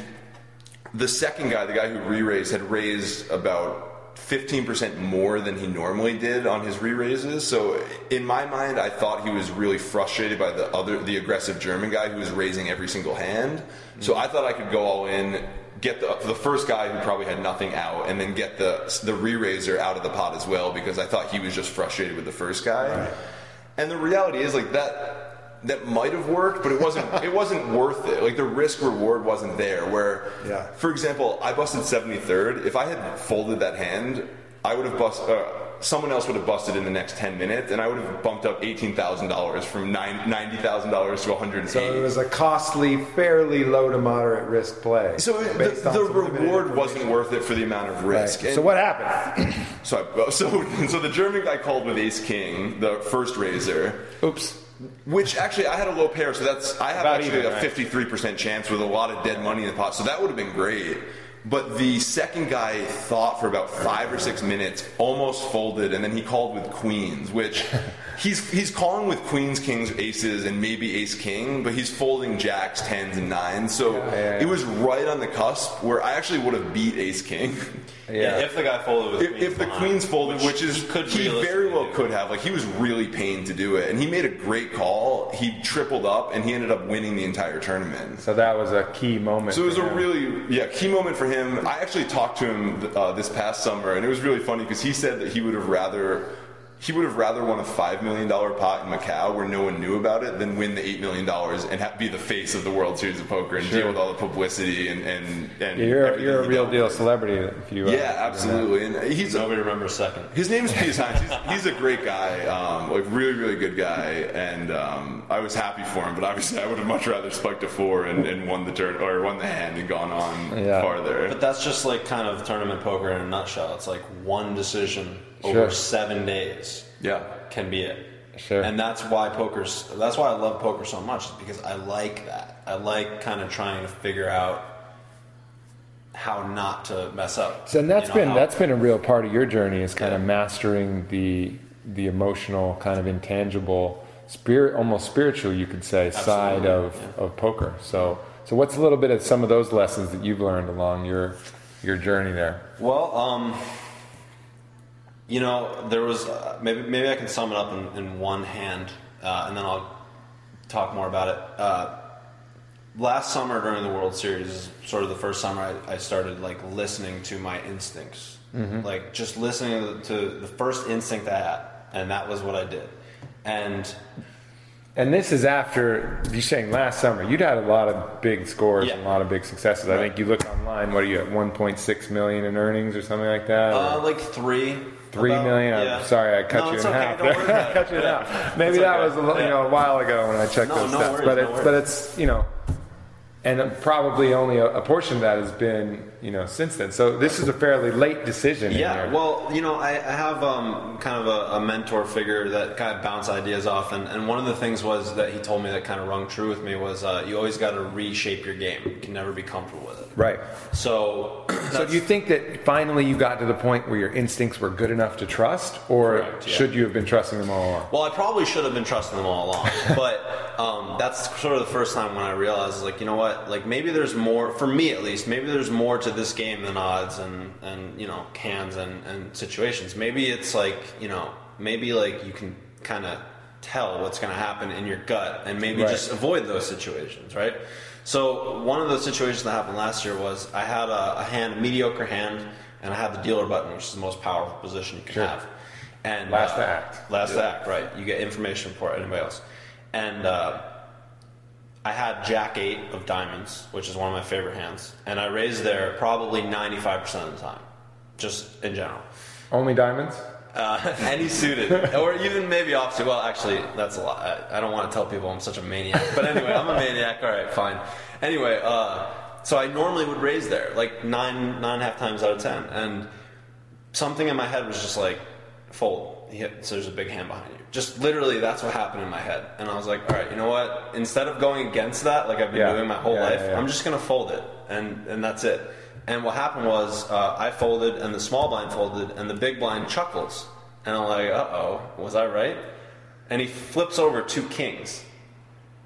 the second guy, the guy who re-raised, had raised about 15% more than he normally did on his re-raises. So in my mind, I thought he was really frustrated by the other, the aggressive German guy who was raising every single hand. So I thought I could go all in, get the the first guy who probably had nothing out, and then get the the re-raiser out of the pot as well because I thought he was just frustrated with the first guy. And the reality is like that that might have worked, but it wasn't it wasn't worth it. Like the risk reward wasn't there. Where, Yeah. for example, I busted 73rd. If I had folded that hand, I would have busted. Uh, someone else would have busted in the next 10 minutes, and I would have bumped up $18,000 from nine- $90,000 to 108. So it was a costly, fairly low to moderate risk play. So uh, the, the reward wasn't worth it for the amount of Right. risk. So what happened? So, I, so, so the German guy called with Ace King, the first raiser, Oops. which actually I had a low pair, so that's I have About actually even, a fifty three percent chance with a lot of dead money in the pot, so that would have been great. But the second guy thought for about five or six minutes, almost folded, and then he called with queens, which he's he's calling with queens, kings, aces, and maybe ace king, but he's folding jacks, tens, and nines. So Yeah, yeah, yeah. it was right on the cusp where I actually would have beat ace king. Yeah. If the guy folded with If, queens if the behind, queens folded, which, is he could he very well do. could have. Like he was really pained to do it, and he made a great call. He tripled up, and he ended up winning the entire tournament. So that was a key moment. So it was for a him. really yeah key moment for him. I actually talked to him uh, this past summer, and it was really funny because he said that he would have rather he would have rather won a five million dollar pot in Macau where no one knew about it than win the eight million dollars and ha- be the face of the World Series of Poker and deal with all the publicity and and, and Yeah, you're, you're a real deal celebrity if you. uh, Yeah, absolutely, and he's a, Nobody remembers second. his name is Pius Heinz. He's, he's a great guy, um, like really, really good guy, and um, I was happy for him. But obviously, I would have much rather spiked a four and, and won the turn or won the hand and gone on Yeah. farther. But that's just like kind of tournament poker in a nutshell. It's like one decision Sure. over seven days yeah, can be it. Sure. And that's why poker's. That's why I love poker so much. Is because I like that. I like kind of trying to figure out how not to mess up. So and that's You know, been how- that's been a real part of your journey is kind of mastering the the emotional kind of intangible spirit almost spiritual you could say side Absolutely, of, of poker. So so what's a little bit of some of those lessons that you've learned along your your journey there? Well, um, you know, there was uh, maybe maybe I can sum it up in, in one hand, uh, and then I'll talk more about it. Uh, last summer during the World Series, is sort of the first summer I, I started like listening to my instincts, like just listening to the, to the first instinct I had, and that was what I did. And And this is after you saying last summer you'd had a lot of big scores Yeah. and a lot of big successes. I think you look online. What are you at 1.6 million in earnings or something like that? uh, like three. Three about- million. I'm yeah. sorry, I cut No, you in okay, half. don't worry about it. cut you in Yeah. half. Maybe that okay. was a, little, you know a while ago when I checked No, those no stats. worries, but it's worries. but it's you know, and probably only a, a portion of that has been you know since then. So this is a fairly late decision. Yeah, well, you know, I, I have um, kind of a, a mentor figure that kind of bounce ideas off, and, and one of the things was that he told me that kind of rung true with me was uh, you always got to reshape your game. You can never be comfortable with it. right. So, So do you think that finally you got to the point where your instincts were good enough to trust, or Correct, yeah. should you have been trusting them all along? Well, I probably should have been trusting them all along, but um, that's sort of the first time when I realized, like, you know what, like maybe there's more for me at least. Maybe there's more to this game than odds and and you know cans and and situations. Maybe it's like you know maybe like you can kind of tell what's going to happen in your gut and maybe Right. just avoid those situations, right? So one of those situations that happened last year was I had a, a hand, a mediocre hand, and I had the dealer button, which is the most powerful position you can Sure. have. And Last uh, act. Last act, right? You get information before anybody else. And uh, I had Jack Eight of diamonds, which is one of my favorite hands, and I raised there probably ninety-five percent of the time, just in general. Only diamonds. Uh, any suited, or even maybe opposite. Well, actually, that's a lot. I, I don't want to tell people I'm such a maniac, but anyway, I'm a maniac. All right, fine. Anyway, uh, so I normally would raise there, like nine, nine and a half times out of ten, and something in my head was just like, fold. Hit, so there's a big hand behind you. Just literally, that's what happened in my head, and I was like, all right, you know what? Instead of going against that, like I've been Yeah. doing my whole Yeah, life, yeah. I'm just gonna fold it, and and that's it. And what happened was uh, I folded, and the small blind folded, and the big blind chuckles, and I'm like, uh oh, was I right? and he flips over two kings.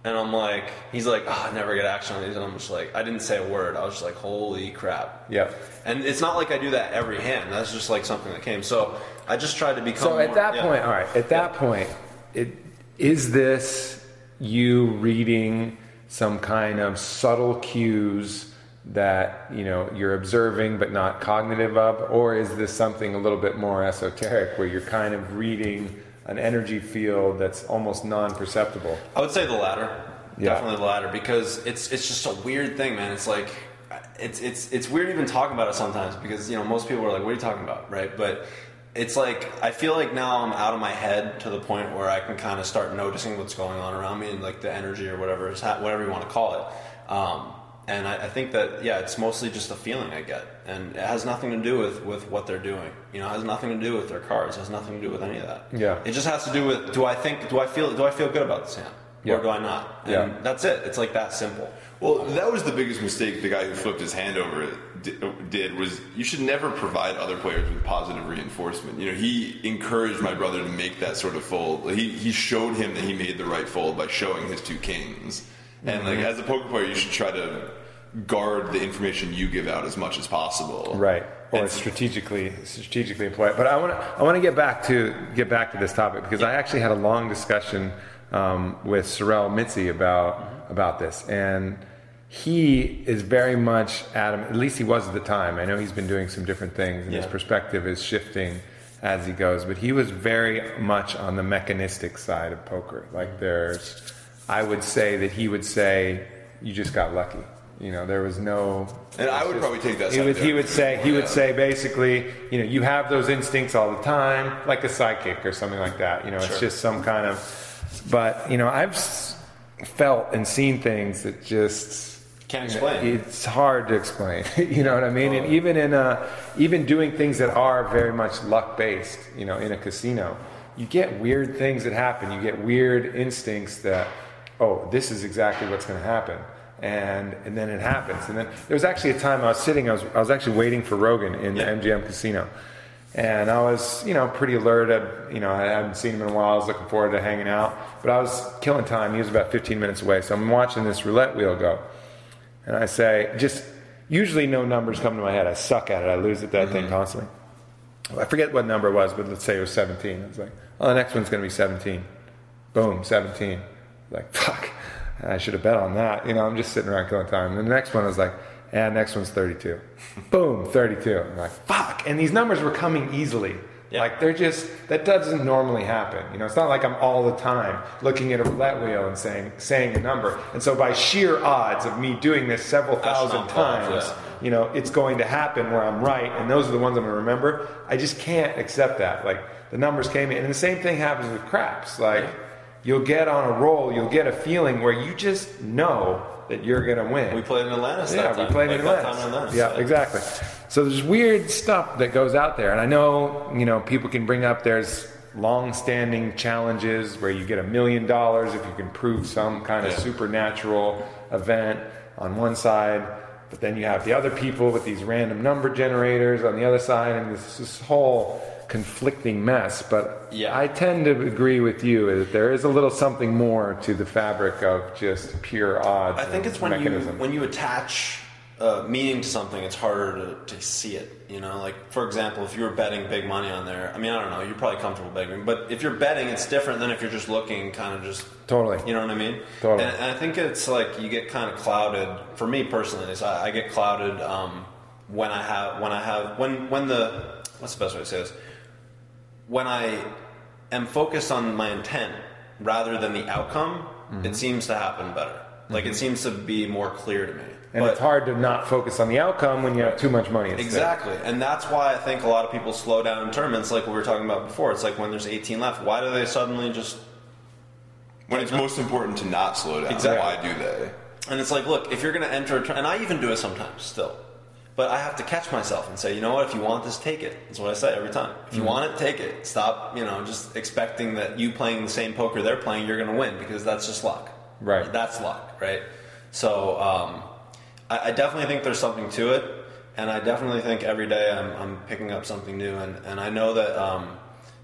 And I'm like, he's like, oh, I never get action on these. And I'm just like, I didn't say a word. I was just like, holy crap. Yeah. And it's not like I do that every hand. That's just like something that came. So I just tried to become. So at more- that yeah. point, all right. At that point, it, is this you reading some kind of subtle cues that you know you're observing but not cognitive of, or is this something a little bit more esoteric where you're kind of reading an energy field that's almost non-perceptible? I would say the latter. Yeah. Definitely the latter because it's it's just a weird thing, man. It's like it's it's it's weird even talking about it sometimes because you know most people are like, "What are you talking about?" Right? But it's like I feel like now I'm out of my head to the point where I can kind of start noticing what's going on around me and like the energy or whatever is ha- whatever you want to call it. Um, and I, I think that yeah, it's mostly just a feeling I get, and it has nothing to do with with what they're doing. You know, it has nothing to do with their cards. It has nothing to do with any of that. Yeah. It just has to do with do I think do I feel do I feel good about this hand Yeah. or do I not? And Yeah. that's it. It's like that simple. Well, that was the biggest mistake the guy who flipped his hand over it di- did was you should never provide other players with positive reinforcement. You know, he encouraged my brother to make that sort of fold. He he showed him that he made the right fold by showing his two kings. And like as a poker player, you should try to guard the information you give out as much as possible. Right. Or And- strategically, strategically employ it. But I want to, I want to get back to get back to this topic because I actually had a long discussion um, with Sorel Mizzi about about this, and he is very much adamant. At least he was at the time. I know he's been doing some different things, and his perspective is shifting as he goes. But he was very much on the mechanistic side of poker. Like there's, I would say that he would say, "You just got lucky." You know, there was no And I would probably take that he would, he would say he would say basically you know you have those instincts all the time like a psychic or something like that you know it's just some kind of but you know i've felt and seen things that just Can't explain. it's hard to explain you know what i mean and even in a even doing things that are very much luck based you know in a casino you get weird things that happen you get weird instincts that oh this is exactly what's going to happen and and then it happens and then there was actually a time i was sitting i was, I was actually waiting for rogan in Yeah. the mgm casino and I was, you know, pretty alert. I, you know, I hadn't seen him in a while. I was looking forward to hanging out, but I was killing time. He was about 15 minutes away, so I'm watching this roulette wheel go, and I say, just usually no numbers come to my head. I suck at it. I lose at that thing mm-hmm. constantly. I forget what number it was, but let's say it was 17. I was like, oh, the next one's going to be 17. Boom, 17. Like, fuck, I should have bet on that. You know, I'm just sitting around killing time. And the next one I was like, and next one's 32. Boom, 32. I'm like, fuck. And these numbers were coming easily. Yeah. Like, they're just, that doesn't normally happen. You know, it's not like I'm all the time looking at a roulette wheel and saying, saying a number. And so by sheer odds of me doing this several thousand times, yeah. you know, it's going to happen where I'm right, and those are the ones I'm going to remember. I just can't accept that. Like the numbers came in, and the same thing happens with craps. Like you'll get on a roll, you'll get a feeling where you just know that you're going to win. We played in Atlanta. yeah, we played like in that Atlantis. time in Atlantis. Yeah, exactly. So there's weird stuff that goes out there, and I know you know people can bring up there's long-standing challenges where you get a million dollars if you can prove some kind of Yeah. supernatural event on one side, but then you have the other people with these random number generators on the other side, and this, this whole conflicting mess. But Yeah. I tend to agree with you that there is a little something more to the fabric of just pure odds. I think it's when mechanism. you when you attach uh, meaning to something, it's harder to, to see it. You know, like for example, if you were betting big money on there, I mean, I don't know, you're probably comfortable betting, but if you're betting, it's different than if you're just looking, kind of just Totally. You know what I mean? Totally. And, and I think it's like you get kind of clouded. For me personally, is I, I get clouded um, when I have when I have when when the what's the best way to say this? When I am focused on my intent rather than the outcome, Mm-hmm. it seems to happen better. Like it seems to be more clear to me. And But- it's hard to not focus on the outcome when you have too much money. at stake. Exactly, and that's why I think a lot of people slow down in tournaments, like we were talking about before. It's like when there's 18 left, why do they suddenly just? When it's most important to not slow down, Exactly. why do they? And it's like, look, if you're going to enter a tournament, and I even do it sometimes still, but I have to catch myself and say, you know what? If you want this, take it. That's what I say every time. If you want it, take it. Stop, you know, just expecting that you playing the same poker they're playing, you're going to win because that's just luck. Right. That's luck, right? So um, I, I definitely think there's something to it, and I definitely think every day I'm, I'm picking up something new, and, and I know that um,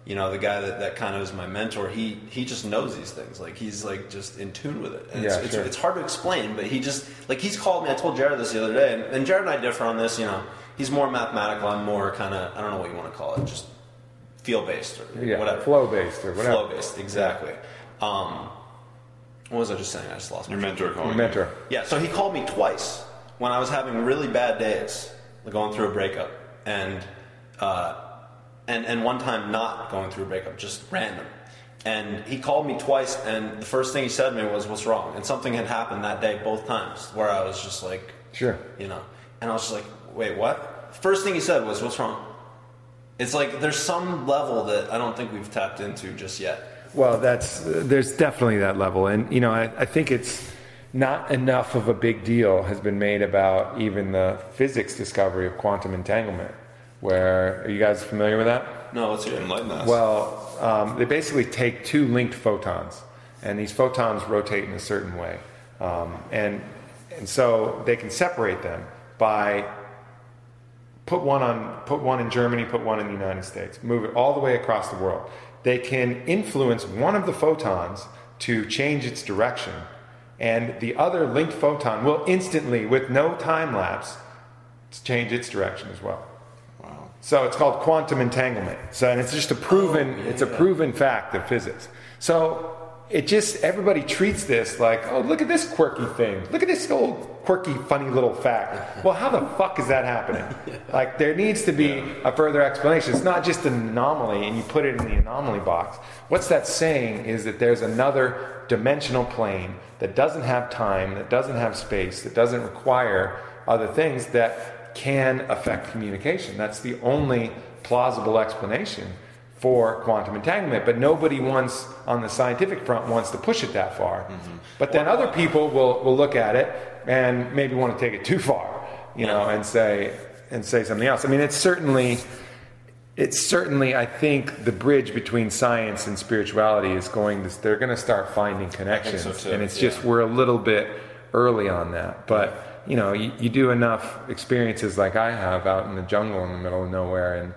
you know, the guy that, that kind of is my mentor, he he just knows these things. Like he's like just in tune with it. And Yeah, it's, sure. it's, it's hard to explain, but he just like he's called me. I told Jared this the other day, and, and Jared and I differ on this. You know, he's more mathematical. I'm more kind of I don't know what you want to call it, just feel based or Yeah, whatever. flow based or whatever. Flow based, exactly. Um, what was I just saying? I just lost my Your mentor calling. your Mentor. yeah, so he called me twice when I was having really bad days, like going through a breakup, and uh, and and one time not going through a breakup, just random. And he called me twice, and the first thing he said to me was, "What's wrong?" And something had happened that day both times where I was just like, Sure. you know, and I was just like, "Wait, what?" First thing he said was, "What's wrong?" It's like there's some level that I don't think we've tapped into just yet. Well, that's there's definitely that level, and you know, I, I think it's not enough of a big deal has been made about even the physics discovery of quantum entanglement. Where are you guys familiar with that? No, let's hear it. Enlighten us. Well, um, they basically take two linked photons, and these photons rotate in a certain way, um, and and so they can separate them by put one on put one in Germany, put one in the United States, move it all the way across the world. They can influence one of the photons to change its direction, and the other linked photon will instantly, with no time lapse, change its direction as well. So it's called quantum entanglement. So and it's just a proven it's a proven fact of physics. So it just everybody treats this like, oh look at this quirky thing. Look at this old quirky funny little fact. Well, how the fuck is that happening? Like there needs to be a further explanation. It's not just an anomaly and you put it in the anomaly box. What's that saying is that there's another dimensional plane that doesn't have time, that doesn't have space, that doesn't require other things that can affect communication. That's the only plausible explanation for quantum entanglement. But nobody wants, on the scientific front, wants to push it that far. Mm-hmm. But then other people will, will look at it and maybe want to take it too far, you know, and say and say something else. I mean, it's certainly it's certainly I think the bridge between science and spirituality is going to they're going to start finding connections, too, and it's yeah. just we're a little bit early on that. But you know, you, you do enough experiences like I have out in the jungle in the middle of nowhere, and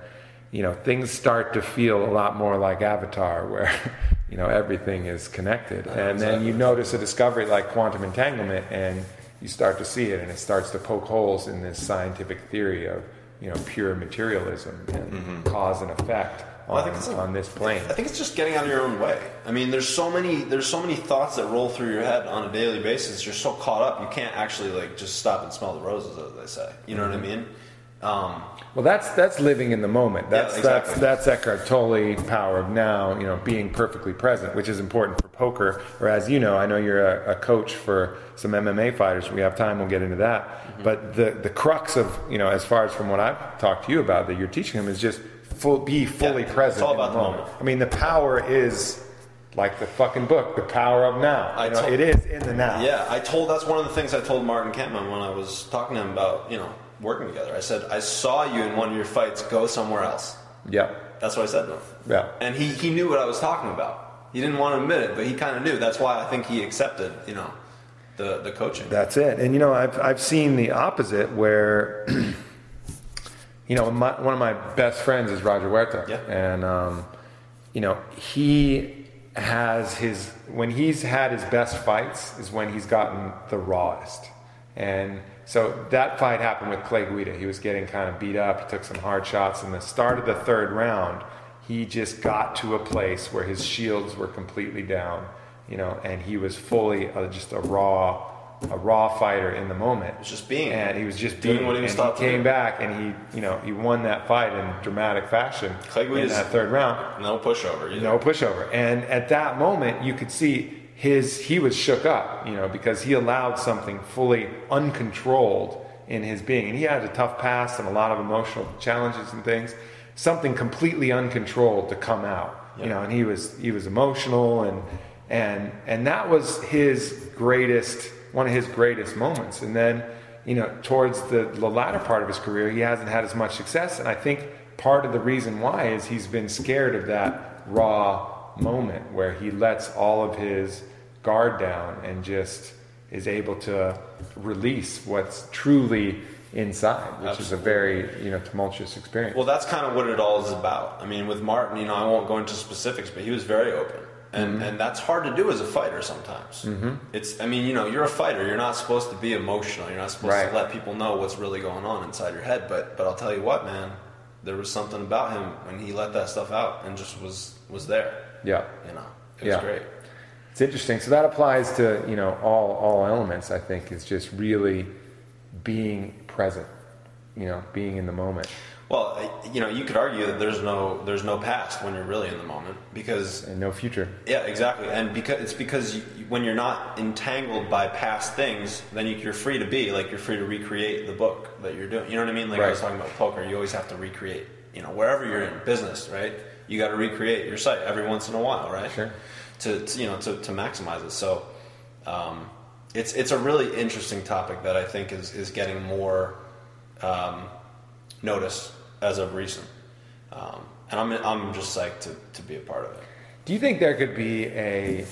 you know things start to feel a lot more like Avatar, where you know everything is connected, and then you notice a discovery like quantum entanglement, and you start to see it, and it starts to poke holes in this scientific theory of you know pure materialism and mm-hmm. cause and effect Well, I think it's a- on this plane. I think it's just getting out of your own way. I mean, there's so many there's so many thoughts that roll through your head on a daily basis. You're so caught up, you can't actually like just stop and smell the roses, as they say. You know what I mean? Um, Well, that's that's living in the moment. That's exactly. that's that's Eckhart Tolle power of now. You know, being perfectly present, which is important for poker. Or as you know, I know you're a, a coach for some MMA fighters. We have time. We'll get into that. Mm-hmm. But the the crux of you know, as far as from what I've talked to you about, that you're teaching them is just full, be fully Yeah, present. it's all about the moment. I mean, the power is like the fucking book, the power of now. I You know, told- it is in the now. yeah, I told that's one of the things I told Martin Kampmann when I was talking to him about you know working together. I said I saw you in one of your fights go somewhere else. Yeah. That's what I said to him. Yeah. And he, he knew what I was talking about. He didn't want to admit it, but he kind of knew. That's why I think he accepted, you know, the, the coaching. That's it. And you know, I've I've seen the opposite where, you know, my, one of my best friends is Roger Huerta, Yeah. and um, you know, he has his when he's had his best fights is when he's gotten the rawest, and so that fight happened with Clay Guida. He was getting kind of beat up. He took some hard shots. In the start of the third round, he just got to a place where his shields were completely down, you know, and he was fully uh, just a raw, a raw fighter in the moment. was just being. and he was just Doing being. what he was taught came back and he, you know, he won that fight in dramatic fashion Clay in that third round. No pushover. Either. No pushover. And at that moment, you could see his he was shook up, you know, because he allowed something fully uncontrolled in his being. And he had a tough past and a lot of emotional challenges and things. Something completely uncontrolled to come out, you know. And he was he was emotional and and and that was his greatest one of his greatest moments. And then you know, towards the, the latter part of his career, he hasn't had as much success. And I think part of the reason why is he's been scared of that raw moment where he lets all of his guard down and just is able to release what's truly inside, which is a very you know tumultuous experience. Well, that's kind of what it all is about. I mean, with Martin, you know, I won't go into specifics, but he was very open. And, Mm-hmm. and that's hard to do as a fighter sometimes. It's, I mean, you know, you're a fighter. You're not supposed to be emotional. You're not supposed Right. to let people know what's really going on inside your head. But, but I'll tell you what, man, there was something about him when he let that stuff out and just was was there. yeah. You know, it was Yeah. great. It's interesting. So that applies to you know all all elements. I think is just really being present. You know, being in the moment. Well, you know, you could argue that there's no there's no past when you're really in the moment because and no future. Yeah, exactly. And because it's because you, when you're not entangled by past things, then you, you're free to be like you're free to recreate the book that you're doing. You know what I mean? Like I was talking about poker, you always have to recreate. You know, wherever you're in business, right? You got to recreate your site every once in a while, right? Sure. To, to you know to, to maximize it. So um, it's it's a really interesting topic that I think is is getting more um, notice as of recent. Um, and I'm I'm just psyched to, to be a part of it. Do you think there could be a,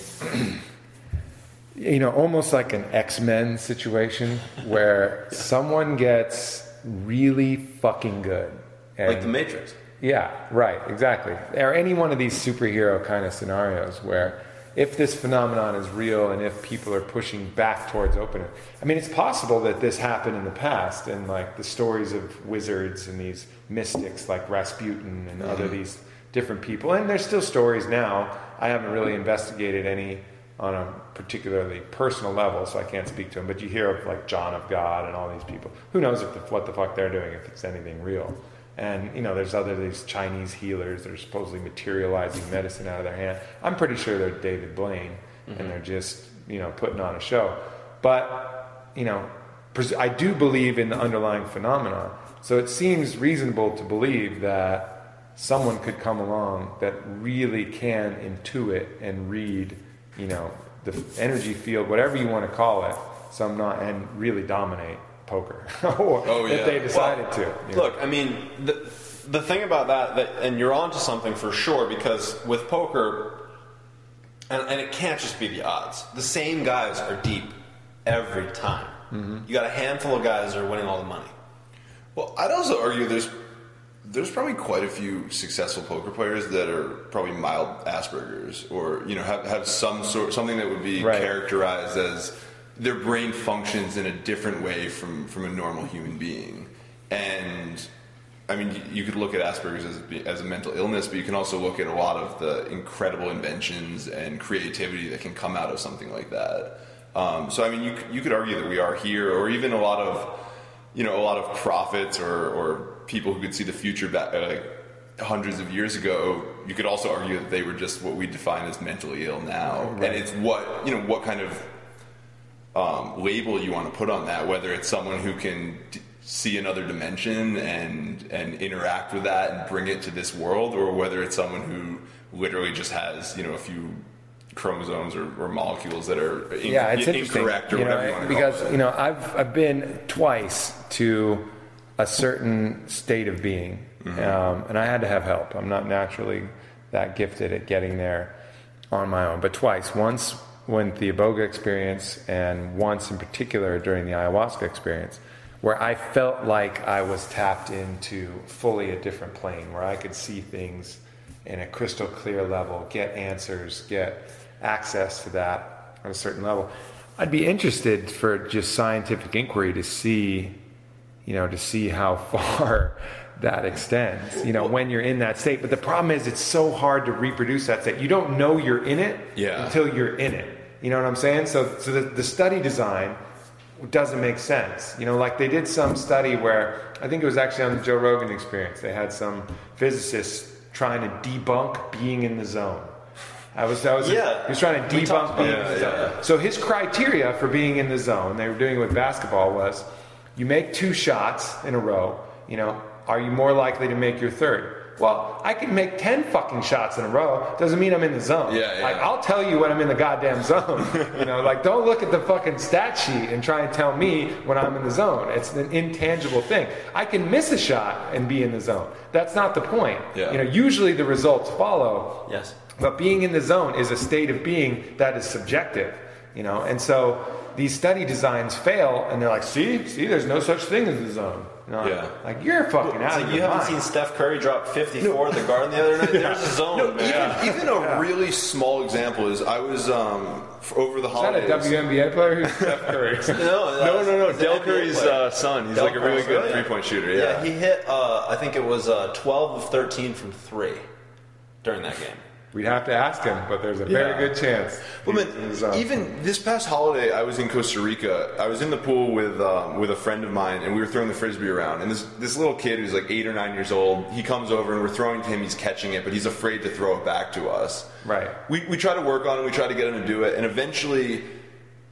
you know, almost like an X Men situation where someone gets really fucking good? And, Like the Matrix. Yeah, right, exactly. Or any one of these superhero kind of scenarios where if this phenomenon is real and if people are pushing back towards openness. I mean, it's possible that this happened in the past and like the stories of wizards and these mystics like Rasputin and mm-hmm. other these different people. And there's still stories now. I haven't really investigated any on a particularly personal level, so I can't speak to them. But you hear of like John of God and all these people. Who knows if the, what the fuck they're doing, if it's anything real. And you know, there's other these Chinese healers that are supposedly materializing medicine out of their hand. I'm pretty sure they're David Blaine, and mm-hmm. they're just you know putting on a show. But you know, pres- I do believe in the underlying phenomenon. So it seems reasonable to believe that someone could come along that really can intuit and read, you know, the energy field, whatever you want to call it. Some not and really dominate poker, or Oh, if yeah. they decided to. you know. Look, I mean, the, the thing about that, that, and you're onto something for sure, because with poker, and, and it can't just be the odds. The same guys are deep every time. Mm-hmm. You got a handful of guys that are winning all the money. Well, I'd also argue there's there's probably quite a few successful poker players that are probably mild Asperger's or you know have, have some sort something that would be Right. characterized as their brain functions in a different way from from a normal human being. And I mean, you- could look at Asperger's as, as a mental illness, but you can also look at a lot of the incredible inventions and creativity that can come out of something like that. Um, so, I mean, you, you could argue that we are here, or even a lot of, you know, a lot of prophets or, or people who could see the future back, uh, like hundreds of years ago. You could also argue that they were just what we define as mentally ill now, and it's what you know, what kind of um, label you want to put on that, whether it's someone who can d- see another dimension and and interact with that and bring it to this world, or whether it's someone who literally just has you know a few chromosomes or, or molecules that are yeah, it's incorrect or you whatever know, you want to because call it. you know I've I've been twice to a certain state of being, Mm-hmm. um, and I had to have help. I'm not naturally that gifted at getting there on my own, but twice. Once when the Iboga experience, and once in particular during the ayahuasca experience, where I felt like I was tapped into fully a different plane, where I could see things in a crystal clear level, get answers, get access to that on a certain level. I'd be interested for just scientific inquiry to see, you know, to see how far that extends, you know, when you're in that state. But the problem is it's so hard to reproduce that state. You don't know you're in it Yeah. until you're in it. You know what I'm saying? So, so the, the study design doesn't make sense. You know, like they did some study where I think it was actually on the Joe Rogan experience. They had some physicists trying to debunk being in the zone. I was, I was, Yeah. he was trying to debunk being in that. the Yeah, zone. So his criteria for being in the zone, they were doing it with basketball, was you make two shots in a row. You know, are you more likely to make your third? Well, I can make ten fucking shots in a row. Doesn't mean I'm in the zone. Yeah, yeah. Like I'll tell you when I'm in the goddamn zone. you know, like don't look at the fucking stat sheet and try and tell me when I'm in the zone. It's an intangible thing. I can miss a shot and be in the zone. That's not the point. Yeah. You know, usually the results follow. Yes. But being in the zone is a state of being that is subjective, you know. And so these study designs fail, and they're like, "See, see, there's no such thing as the zone." You know, Yeah. like you're fucking It's out like of you your haven't mind. seen Steph Curry drop 54 at the Garden the other night. There's a zone. No, man. even, even a really small example is I was um, over the Is that a holidays. WNBA player who's Steph Curry? No, No, no, no. Del Curry's uh, son. He's Del like a really good three point shooter. Yeah, Yeah. he hit. Uh, I think it was uh, 12 of 13 from three during that game. We'd have to ask him, but there's a very Yeah. good chance. Well, man, was, uh, even this past holiday, I was in Costa Rica. I was in the pool with um, with a friend of mine, and we were throwing the frisbee around. And this this little kid who's like eight or nine years old, he comes over, and we're throwing to him. He's catching it, but he's afraid to throw it back to us. Right. We we try to work on it. We try to get him to do it, and eventually.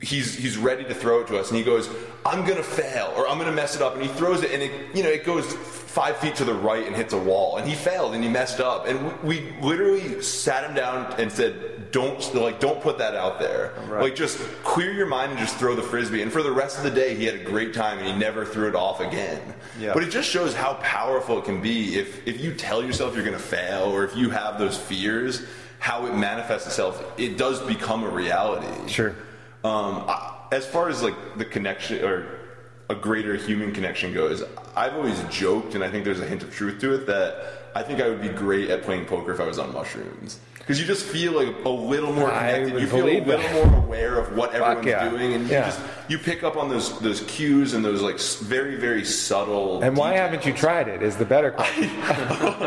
He's, he's ready to throw it to us, and he goes, "I'm gonna fail, or I'm gonna mess it up," and he throws it, and it you know it goes five feet to the right and hits a wall, and he failed, and he messed up, and we, we literally sat him down and said, "Don't like don't put that out there, like just clear your mind and just throw the frisbee." And for the rest of the day, he had a great time, and he never threw it off again. Yeah. But it just shows how powerful it can be if if you tell yourself you're gonna fail, or if you have those fears, how it manifests itself. It does become a reality. Sure. Um, I, as far as like the connection or a greater human connection goes, I've always joked, and I think there's a hint of truth to it that I think I would be great at playing poker if I was on mushrooms. Because you just feel like a little more I connected. You feel a little that. more aware of what everyone's yeah. doing, and you Yeah. just you pick up on those those cues and those like very very subtle. And why details. haven't you tried it? Is the better question.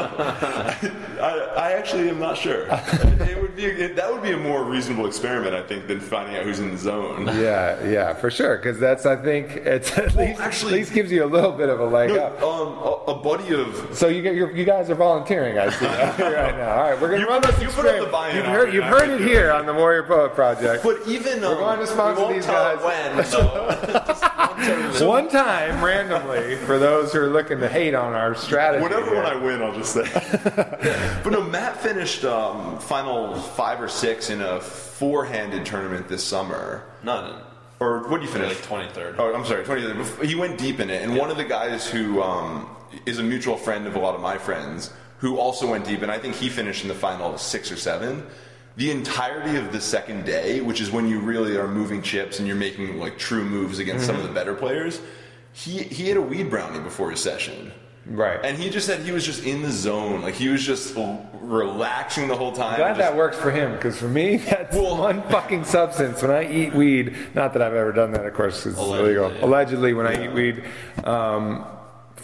I, I actually am not sure. it would be it, that would be a more reasonable experiment, I think, than finding out who's in the zone. yeah, yeah, for sure. Because that's, I think, it's at least, actually- at least gives you a little bit of a leg No, up. um, a, a buddy of So you, get- you're, you guys are volunteering, I see right now. All right, we're going to You run put this you put up the experiment. buy-in You've heard, it, you've heard it here on the Warrior Poet Project. But even um, We're going to sponsor these guys. when. So One time, randomly, for those who are looking to hate on our strategy. whatever here. one I win, I'll just say. but no, Matt finished um, final five or six in a four-handed tournament this summer. none. Or what did you finish? Like 23rd. Oh, I'm sorry, 20th. He went deep in it, and one of the guys who um, is a mutual friend of a lot of my friends, who also went deep, and I think he finished in the final six or seven. The entirety of the second day, which is when you really are moving chips and you're making like true moves against some of the better players, he he had a weed brownie before his session. Right. And he just said he was just in the zone, like he was just relaxing the whole time. Glad just- that works for him, because for me, that's Well- one fucking substance. When I eat weed, not that I've ever done that, of course, it's Allegedly, illegal. yeah. Allegedly, when I eat weed, um,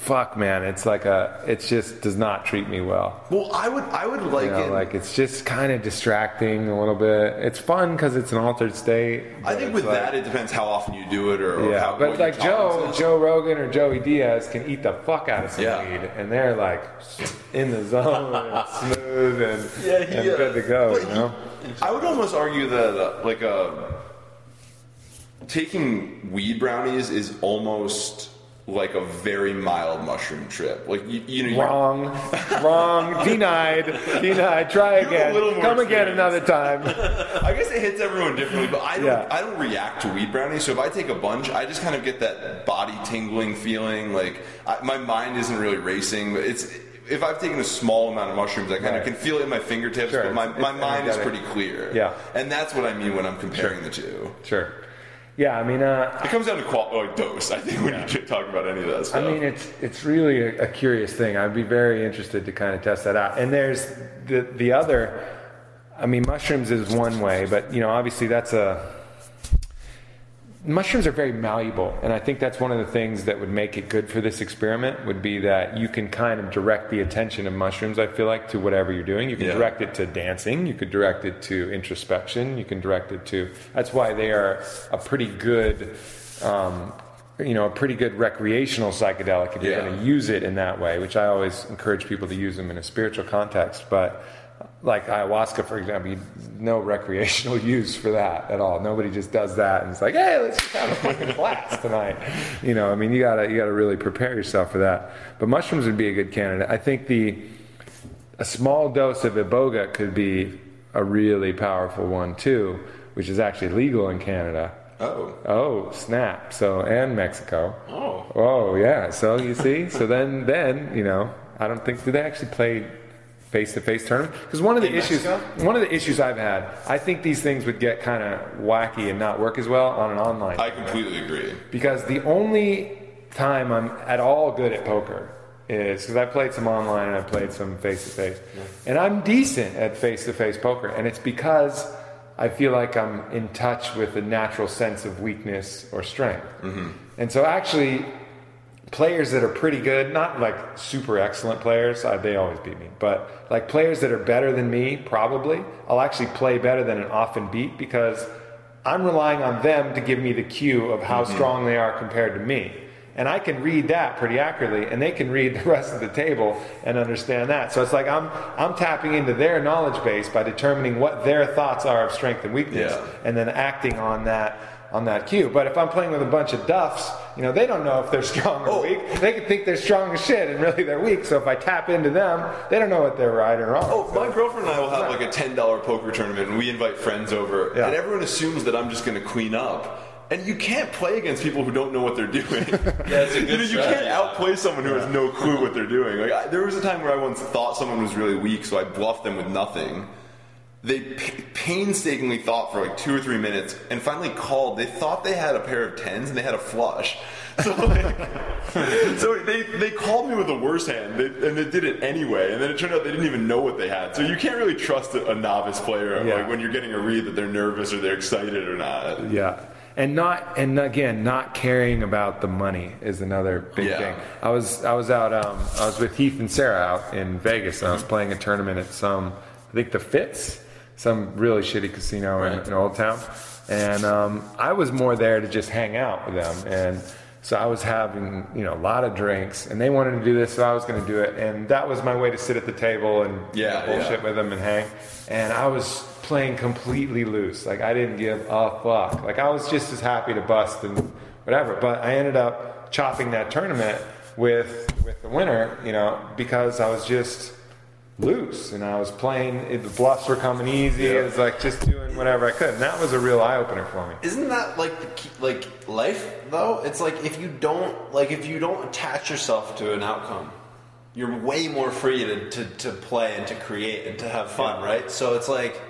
fuck, man, it's like a, it just does not treat me well. Well, I would I would like You know, it. like it's just kind of distracting a little bit. It's fun because it's an altered state. I think with like- that, it depends how often you do it, or, or yeah, how, but like Joe. Joe Rogan or Joey Diaz can eat the fuck out of some Yeah. weed, and they're like in the zone and smooth and, Yeah, he, and uh, good to go. You know, I would almost argue that uh, like uh, taking weed brownies is almost like a very mild mushroom trip. Like you, you know, wrong, wrong, denied, denied. Try again. Come again another time. I guess it hits everyone differently, but I don't. Yeah. I don't react to weed brownies. So if I take a bunch, I just kind of get that body tingling feeling. Like I, my mind isn't really racing, but it's. If I've taken a small amount of mushrooms, I kind Right. of can feel it in my fingertips, Sure, but my, my it's mind is pretty clear. Yeah. and that's what I mean when I'm comparing the two. Sure. Yeah, I mean, uh, It comes down to qual- like dose, I think, when you talk about any of that I mean, it's it's really a, a curious thing. I'd be very interested to kind of test that out. And there's the the other. I mean, mushrooms is one way, but you know, obviously that's a. Mushrooms are very malleable, and I think that's one of the things that would make it good for this experiment. Would be that you can kind of direct the attention of mushrooms. I feel like to whatever you're doing. You can Yeah. direct it to dancing. You could direct it to introspection. You can direct it to. That's why they are a pretty good. Um, you know, a pretty good recreational psychedelic if you're Yeah. going to use it in that way, which I always encourage people to use them in a spiritual context. But like ayahuasca, for example, no recreational use for that at all. Nobody just does that and it's like, hey, let's just have a fucking blast tonight. You know, I mean, you gotta you gotta really prepare yourself for that. But mushrooms would be a good candidate. I think the a small dose of iboga could be a really powerful one too, which is actually legal in Canada. oh, Oh, snap. So, and Mexico. Oh. Oh, yeah. So, you see? So then, then, you know, I don't think, do they actually play face-to-face tournament because one of the In issues Mexico? one of the issues I've had I think these things would get kind of wacky and not work as well on an online I completely agree. because the only time I'm at all good at poker is because I played some online and I played some face to face, and I'm decent at face to face poker, and it's because I feel like I'm in touch with a natural sense of weakness or strength, mm-hmm. and so actually. Players that are pretty good, not like super excellent players, uh, they always beat me, but like players that are better than me, probably, I'll actually play better than an often beat because I'm relying on them to give me the cue of how strong they are compared to me. And I can read that pretty accurately, and they can read the rest of the table and understand that. So it's like I'm I'm tapping into their knowledge base by determining what their thoughts are of strength and weakness, Yeah. and then acting on that on that cue. But if I'm playing with a bunch of duffs, you know, they don't know if they're strong or Oh. weak. They can think they're strong as shit, and really they're weak. So if I tap into them, they don't know what they're right or wrong. Oh, my girlfriend and I will have like a ten dollar poker tournament, and we invite friends over, Yeah. and everyone assumes that I'm just going to clean up. And you can't play against people who don't know what they're doing. Yeah, it's a good you, know, you can't outplay someone who has no clue what they're doing. Like I, there was a time where I once thought someone was really weak, so I bluffed them with nothing. They painstakingly thought for like two or three minutes, and finally called. They thought they had a pair of tens, and they had a flush. So, like, so they, they called me with the worst hand, they, and they did it anyway. And then it turned out they didn't even know what they had. So you can't really trust a, a novice player Yeah. like when you're getting a read that they're nervous or they're excited or not. Yeah. And not and again, not caring about the money is another big Yeah. thing. I was I was out um, I was with Heath and Sarah out in Vegas and I was playing a tournament at some I think the Fitz, some really shitty casino in, Right. in Old Town. And um, I was more there to just hang out with them and so I was having, you know, a lot of drinks, and they wanted to do this, so I was going to do it, and that was my way to sit at the table and Yeah, bullshit yeah. with them and hang. And I was playing completely loose. Like I didn't give a fuck. Like I was just as happy to bust and whatever. But I ended up chopping that tournament with with the winner, you know, because I was just loose and I was playing. It, the bluffs were coming easy. It was like just doing whatever I could, and that was a real eye opener for me. Isn't that like the key, like life though? It's like if you don't like if you don't attach yourself to an outcome, you're way more free to, to, to play and to create and to have fun, right? So it's like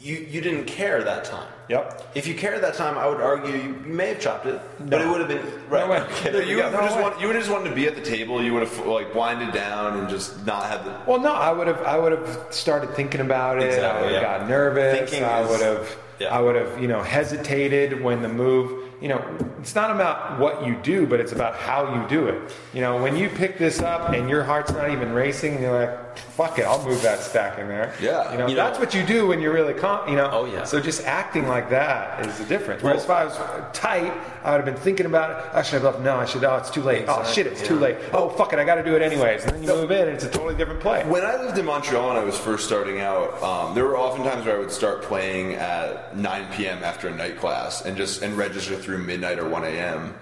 you you didn't care that time. Yep. If you cared that time, I would argue you, may have chopped it, but it would have been right. way. Okay, No, you, would go. just way. want, you would have just wanted to be at the table. You would have like blinded down and just not had the. Well, no, I would have. I would have started thinking about it. Exactly, I would have yeah. gotten nervous. Thinking I would have. yeah. I would have, you know, hesitated when the move. You know, it's not about what you do, but it's about how you do it. You know, when you pick this up and your heart's not even racing, you're like, "Fuck it, I'll move that stack in there." Yeah. You know, You know- that's what you do when you're really calm. You know. Oh, yeah. So just acting like that is the difference. Whereas if I was tight, I would have been thinking about it. Oh, should I bluff? No, I should. Oh, it's too late. Oh shit, it's too late. Oh fuck it, I got to do it anyways. And then you move in, and it's a totally different play. When I lived in Montreal and I was first starting out, um, there were often times where I would start playing at 9 p.m. after a night class and just and register through midnight or 1 a.m.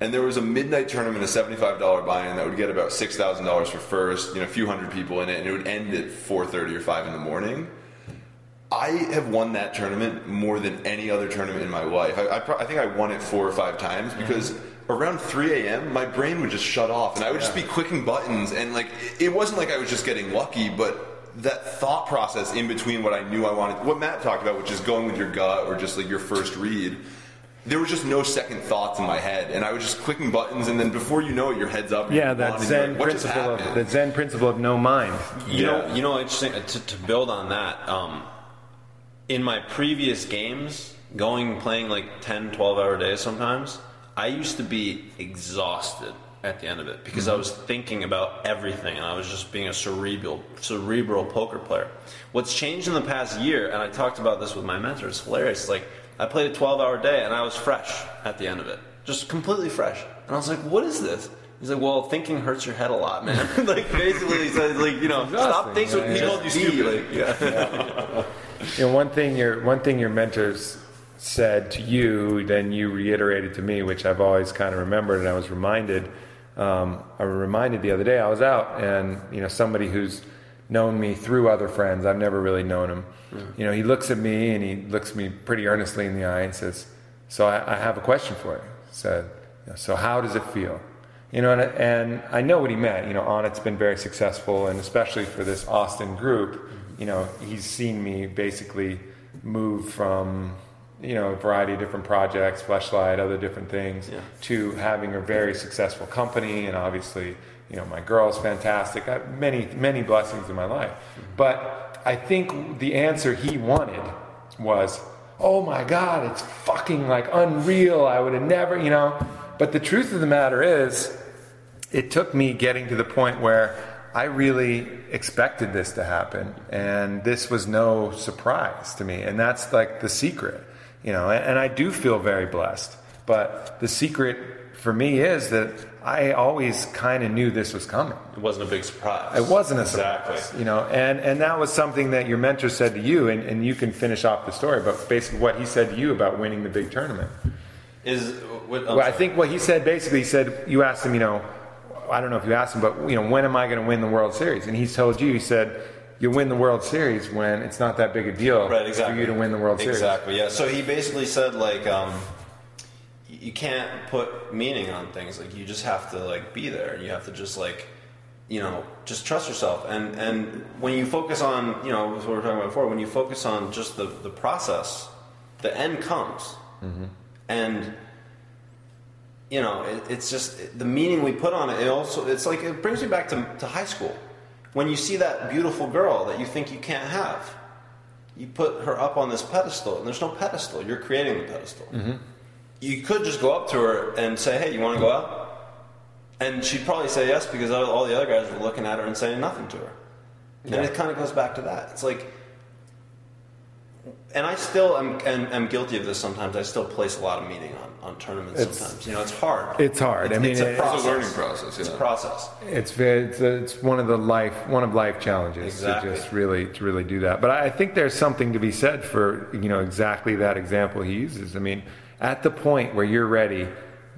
And there was a midnight tournament, a $75 buy-in that would get about $6,000 for first, you know, a few hundred people in it, and it would end at 4:30 or 5 in the morning. I have won that tournament more than any other tournament in my life. I, I, pro- I think I won it four or five times mm-hmm. because around 3 a.m. my brain would just shut off and I would just be clicking buttons and like it, it wasn't like I was just getting lucky, but that thought process in between what I knew I wanted, what Matt talked about, which is going with your gut or just like your first read. There was just no second thoughts in my head, and I was just clicking buttons, and then before you know it, your head's up. Yeah, that on, and you're Zen like, what just principle of the Zen principle of no mind. You Yeah. know, you know, interesting uh, to, to build on that. Um, in my previous games, going playing like 10, 12 hour days sometimes, I used to be exhausted at the end of it because I was thinking about everything and I was just being a cerebral cerebral poker player. What's changed in the past year, and I talked about this with my mentor, it's hilarious. Like I played a 12 hour day and I was fresh at the end of it, just completely fresh. And I was like, "What is this?" He's like, "Well, thinking hurts your head a lot, man." like basically, he said, "Like you know, stop thinking." yeah, He yeah. called you stupid. Like, yeah. You know, one thing your one thing your mentors said to you, then you reiterated to me, which I've always kind of remembered, and I was reminded. Um, I was reminded the other day. I was out, and you know, somebody who's known me through other friends. I've never really known him. You know, he looks at me and he looks me pretty earnestly in the eye and says, "So I, I have a question for you." Said, "So how does it feel?" You know, and, and I know what he meant. You know, Onnit's been very successful, and especially for this Austin group, you know, he's seen me basically move from you know a variety of different projects, Fleshlight, other different things, Yeah. to having a very successful company, and obviously, you know, my girl's fantastic. I have many many blessings in my life, but I think the answer he wanted was, "Oh my God, it's fucking like unreal. I would have never, you know." But the truth of the matter is, it took me getting to the point where I really expected this to happen, and this was no surprise to me. And that's like the secret, you know. And, and I do feel very blessed, but the secret for me is that I always kind of knew this was coming. It wasn't a big surprise. It wasn't a exactly. surprise, you know, and and that was something that your mentor said to you, and, and you can finish off the story. But basically, what he said to you about winning the big tournament. Is what, Well, I think what he said basically he said you asked him, you know, I don't know if you asked him, but you know, when am I going to win the World Series? And he told you, he said, you win the World Series when it's not that big a deal right exactly for you to win the World Series. exactly yeah so he basically said like um you can't put meaning on things. Like you just have to like be there. And you have to just like you know just trust yourself. And and when you focus on you know what we were talking about before when you focus on just the the process the end comes. Mm-hmm. And you know it, it's just the meaning we put on it it also it's like it brings me back to, to high school. When you see that beautiful girl that you think you can't have you put her up on this pedestal and there's no pedestal. You're creating the pedestal mm-hmm. You could just go up to her and say hey you want to go out and she'd probably say yes because all all the other guys were looking at her and saying nothing to her and it kind of goes back to that it's like and I still am, am, am guilty of this sometimes. I still place a lot of meaning on, on tournaments It's- sometimes. You know, it's hard. It's hard. I mean, it's a it- process. It's a learning process, It's a process. It's very, it's, it's one of the life one of life challenges Exactly. to just really to really do that. But I think there's something to be said for you know exactly that example he uses. I mean, at the point where you're ready,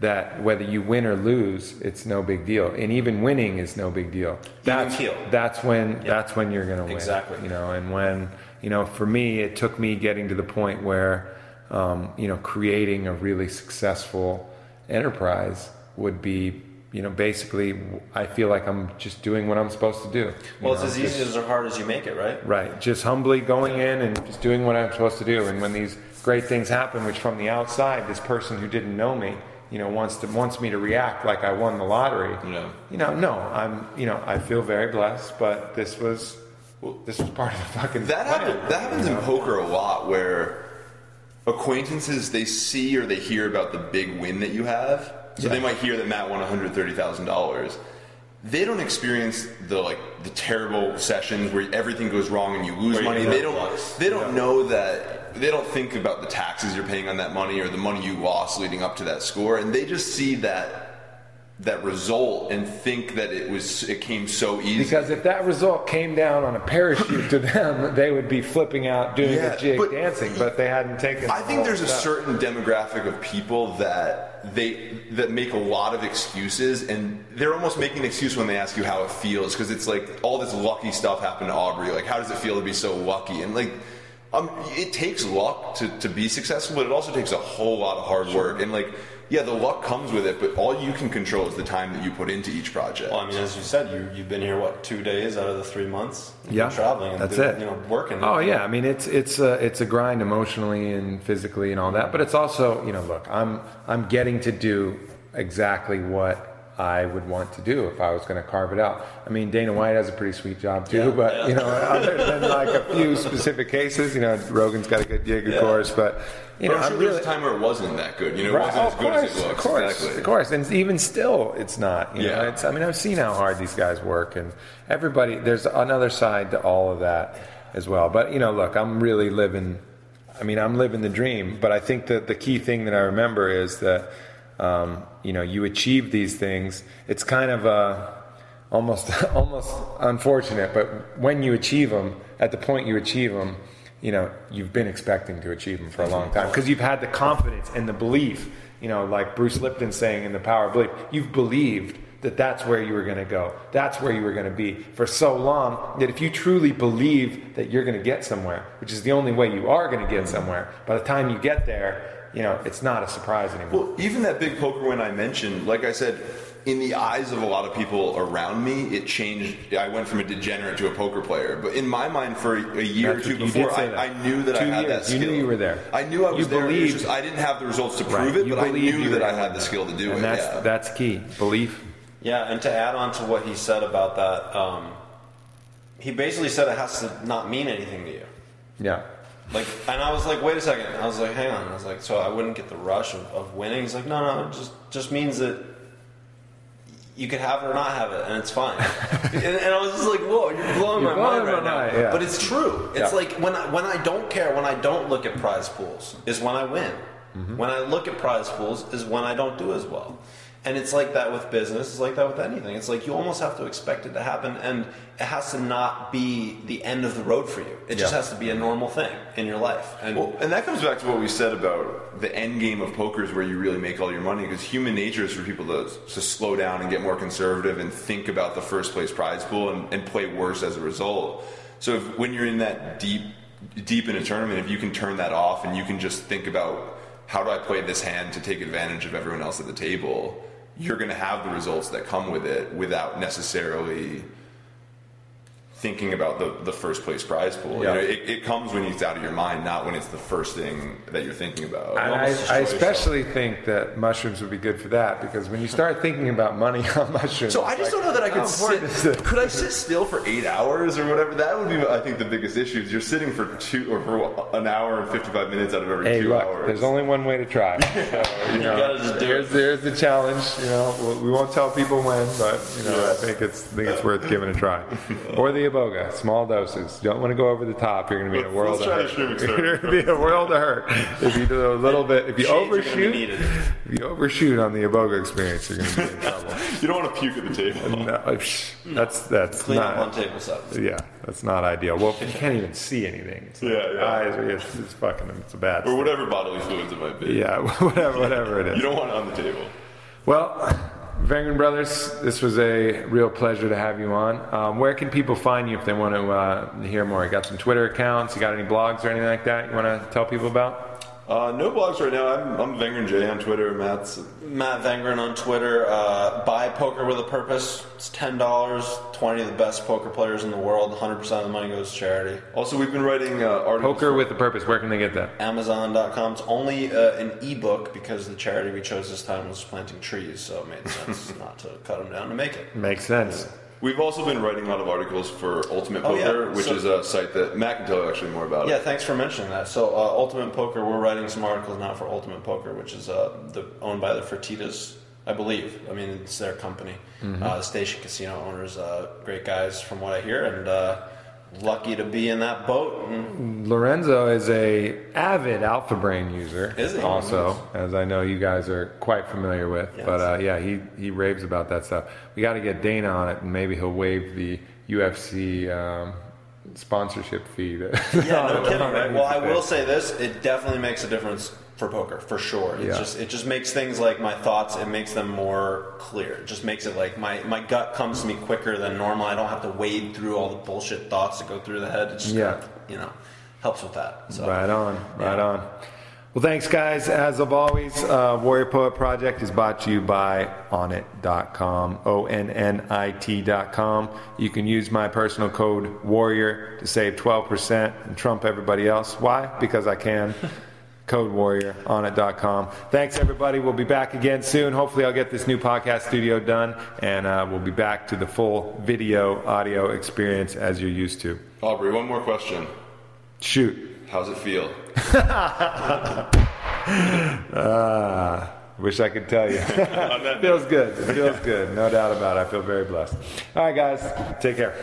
that whether you win or lose, it's no big deal, and even winning is no big deal. That's that's when that's when you're going to win. Exactly. You know, and when you know, for me, it took me getting to the point where um, you know creating a really successful enterprise would be you know basically I feel like I'm just doing what I'm supposed to do. Well, it's know, as just- easy as or hard as you make it, right? Right, just humbly going in and just doing what I'm supposed to do. And when these great things happen, which from the outside, this person who didn't know me, you know, wants to wants me to react like I won the lottery. Yeah. You know, no, I'm, you know, I feel very blessed, but this was, well, this was part of the fucking. That happens. That happens in poker a lot, where acquaintances they see or they hear about the big win that you have. So they might hear that Matt won one hundred thirty thousand dollars. They don't experience the like the terrible sessions where everything goes wrong and you lose Where money. lose They don't. bucks. They don't know that. They don't think about the taxes you're paying on that money or the money you lost leading up to that score, and they just see that that result and think that it was it came so easy. Because if that result came down on a parachute to them, they would be flipping out, doing Yeah, a jig, but- dancing, but they hadn't taken. I think there's a the certain demographic of people that they that make a lot of excuses, and they're almost making an excuse when they ask you how it feels because it's like all this lucky stuff happened to Aubrey. Like, how does it feel to be so lucky? And like, um, it takes luck to, to be successful, but it also takes a whole lot of hard work. And like, yeah, the luck comes with it, but all you can control is the time that you put into each project. Well, I mean, as you said, you you've been here what two days out of the three months? You've been yeah, traveling. And That's doing, it. You know, working. Oh yeah, I mean it's it's a it's a grind emotionally and physically and all that, but it's also you know look, I'm I'm getting to do exactly what I would want to do if I was going to carve it out. I mean Dana White has a pretty sweet job too, Yeah, but yeah. you know other than like a few specific cases, you know Rogan's got a good gig of Yeah. course, but you know I'm sure really was a time where it wasn't that good. You know, it wasn't Oh, as good as it looks. Of course, exactly. of course, and even still, it's not. You know, Yeah. it's. I mean, I've seen how hard these guys work, and everybody. There's another side to all of that as well. But you know, look, I'm really living. I mean, I'm living the dream. But I think that the key thing that I remember is that um, you know you achieve these things. It's kind of a almost almost unfortunate, but when you achieve them, at the point you achieve them, you know you've been expecting to achieve them for a long time because you've had the confidence and the belief. You know, like Bruce Lipton saying in The Power of Belief, you've believed that that's where you were going to go. That's where you were going to be for so long that if you truly believe that you're going to get somewhere, which is the only way you are going to get somewhere, by the time you get there, you know, it's not a surprise anymore. Well, even that big poker win I mentioned, like I said, in the eyes of a lot of people around me, it changed. I went from a degenerate to a poker player. But in my mind, for a, a year That's or two what- you did before, I. I knew that I Two had that years. You knew you were there. I knew I was You there. It was believed- just, I didn't have the results to Right. prove it, You but I believed knew that I had the skill to do and it. That's yeah. that's key. Belief. Yeah, and to add on to what he said about that, um, he basically said it has to not mean anything to you. Yeah. Like, and I was like, wait a second. I was like, hang on. I was like, so I wouldn't get the rush of, of winning. He's like, no, no, it just just means that you could have it or not have it, and it's fine. and, and I was just like, whoa, you're blowing You're my blowing mind my right now. mind, yeah. But it's true. It's Yeah. like when I, when I don't care, when I don't look at prize pools, is when I win. Mm-hmm. When I look at prize pools, is when I don't do as well. And it's like that with business. It's like that with anything. It's like you almost have to expect it to happen, and it has to not be the end of the road for you. It just has to be a normal thing in your life. And Well, and that comes back to what we said about the end game of poker is where you really make all your money because human nature is for people to, to slow down and get more conservative and think about the first place prize pool and, and play worse as a result. So if, when you're in that deep, deep in a tournament, if you can turn that off and you can just think about how do I play this hand to take advantage of everyone else at the table, you're going to have the results that come with it without necessarily thinking about the, the first place prize pool. Yeah. You know, it, it comes when it's out of your mind, not when it's the first thing that you're thinking about. And I, I destroy especially think that mushrooms would be good for that because when you start thinking about money on mushrooms, so I just don't know that I could how important is it? sit. Could I sit still for eight hours or whatever? That would be, I think, the biggest issue. Is you're sitting for two or for an hour and 55 minutes out of every Hey, two look, hours. there's only one way to try. So, you know, gotta just do it. there's the challenge. You know, we- we won't tell people when, but you know, I think it's I think it's worth giving a try. Or the iboga, small doses. You don't want to go over the top. You're going to be a Let's- world let's of try hurt. the shroom You're going to be a world of hurt if you do a little bit. If you Shades are gonna be overshoot, if you overshoot on the iboga experience, you're going to be in trouble. you don't want to puke at the table. No, uh, that's that's clean up on not. table seven. Yeah, that's not ideal. Well, you can't even see anything. It's Yeah, yeah. Eyes, are- it's, it's fucking. It's a bad. Or whatever bodily fluids it might be. Yeah, whatever, whatever it is. You don't want it on the table. Well, Vengrin Brothers, this was a real pleasure to have you on. Um, where can people find you if they want to uh, hear more? You got some Twitter accounts? You got any blogs or anything like that you want to tell people about? Uh, no blogs right now. I'm, I'm Vengrin J on Twitter. Matt's Matt Vengrin on Twitter. Uh, buy poker with a purpose. It's ten dollars. Twenty of the best poker players in the world. Hundred percent of the money goes to charity. also we've been writing uh, articles. Poker with a Purpose. Where can they get that? Amazon.com. It's only uh, an ebook because the charity we chose this time was planting trees, so it made sense not to cut them down to make it. Makes sense. We've also been writing a lot of articles for Ultimate Oh, yeah. Poker, which So- is a site that Matt can tell you actually more about. Yeah, it. thanks for mentioning that. So, uh, Ultimate Poker, we're writing some articles now for Ultimate Poker, which is uh, the, owned by the Fertitas, I believe. I mean, it's their company. Uh, Station Casino owners, uh, great guys from what I hear, and uh, lucky to be in that boat. And Lorenzo is a avid Alpha Brain user. Is he? Also, as I know you guys are quite familiar with. Yes. But uh, yeah, he, he raves about that stuff. We got to get Dana on it, and maybe he'll waive the UFC um, sponsorship fee. That yeah, no kidding, right? Well, I will say this: it definitely makes a difference for poker, for sure. It Yeah. just it just makes things like my thoughts. It makes them more clear. It just makes it like my my gut comes to me quicker than normal. I don't have to wade through all the bullshit thoughts that go through the head. It just Yeah. kind of, you know helps with that. So. Right on, right Yeah. on. Well, thanks, guys. As of always, uh, Warrior Poet Project is brought to you by Onnit.com, O N N I T.com. You can use my personal code WARRIOR to save 12% and trump everybody else. Why? Because I can. Code Warrior, Onnit.com. Thanks, everybody. We'll be back again soon. Hopefully, I'll get this new podcast studio done, and uh, we'll be back to the full video, audio experience as you're used to. Aubrey, one more question. Shoot. How's it feel? Ah, wish I could tell you. feels good. Feels good. No doubt about it. I feel very blessed. All right, guys. Take care.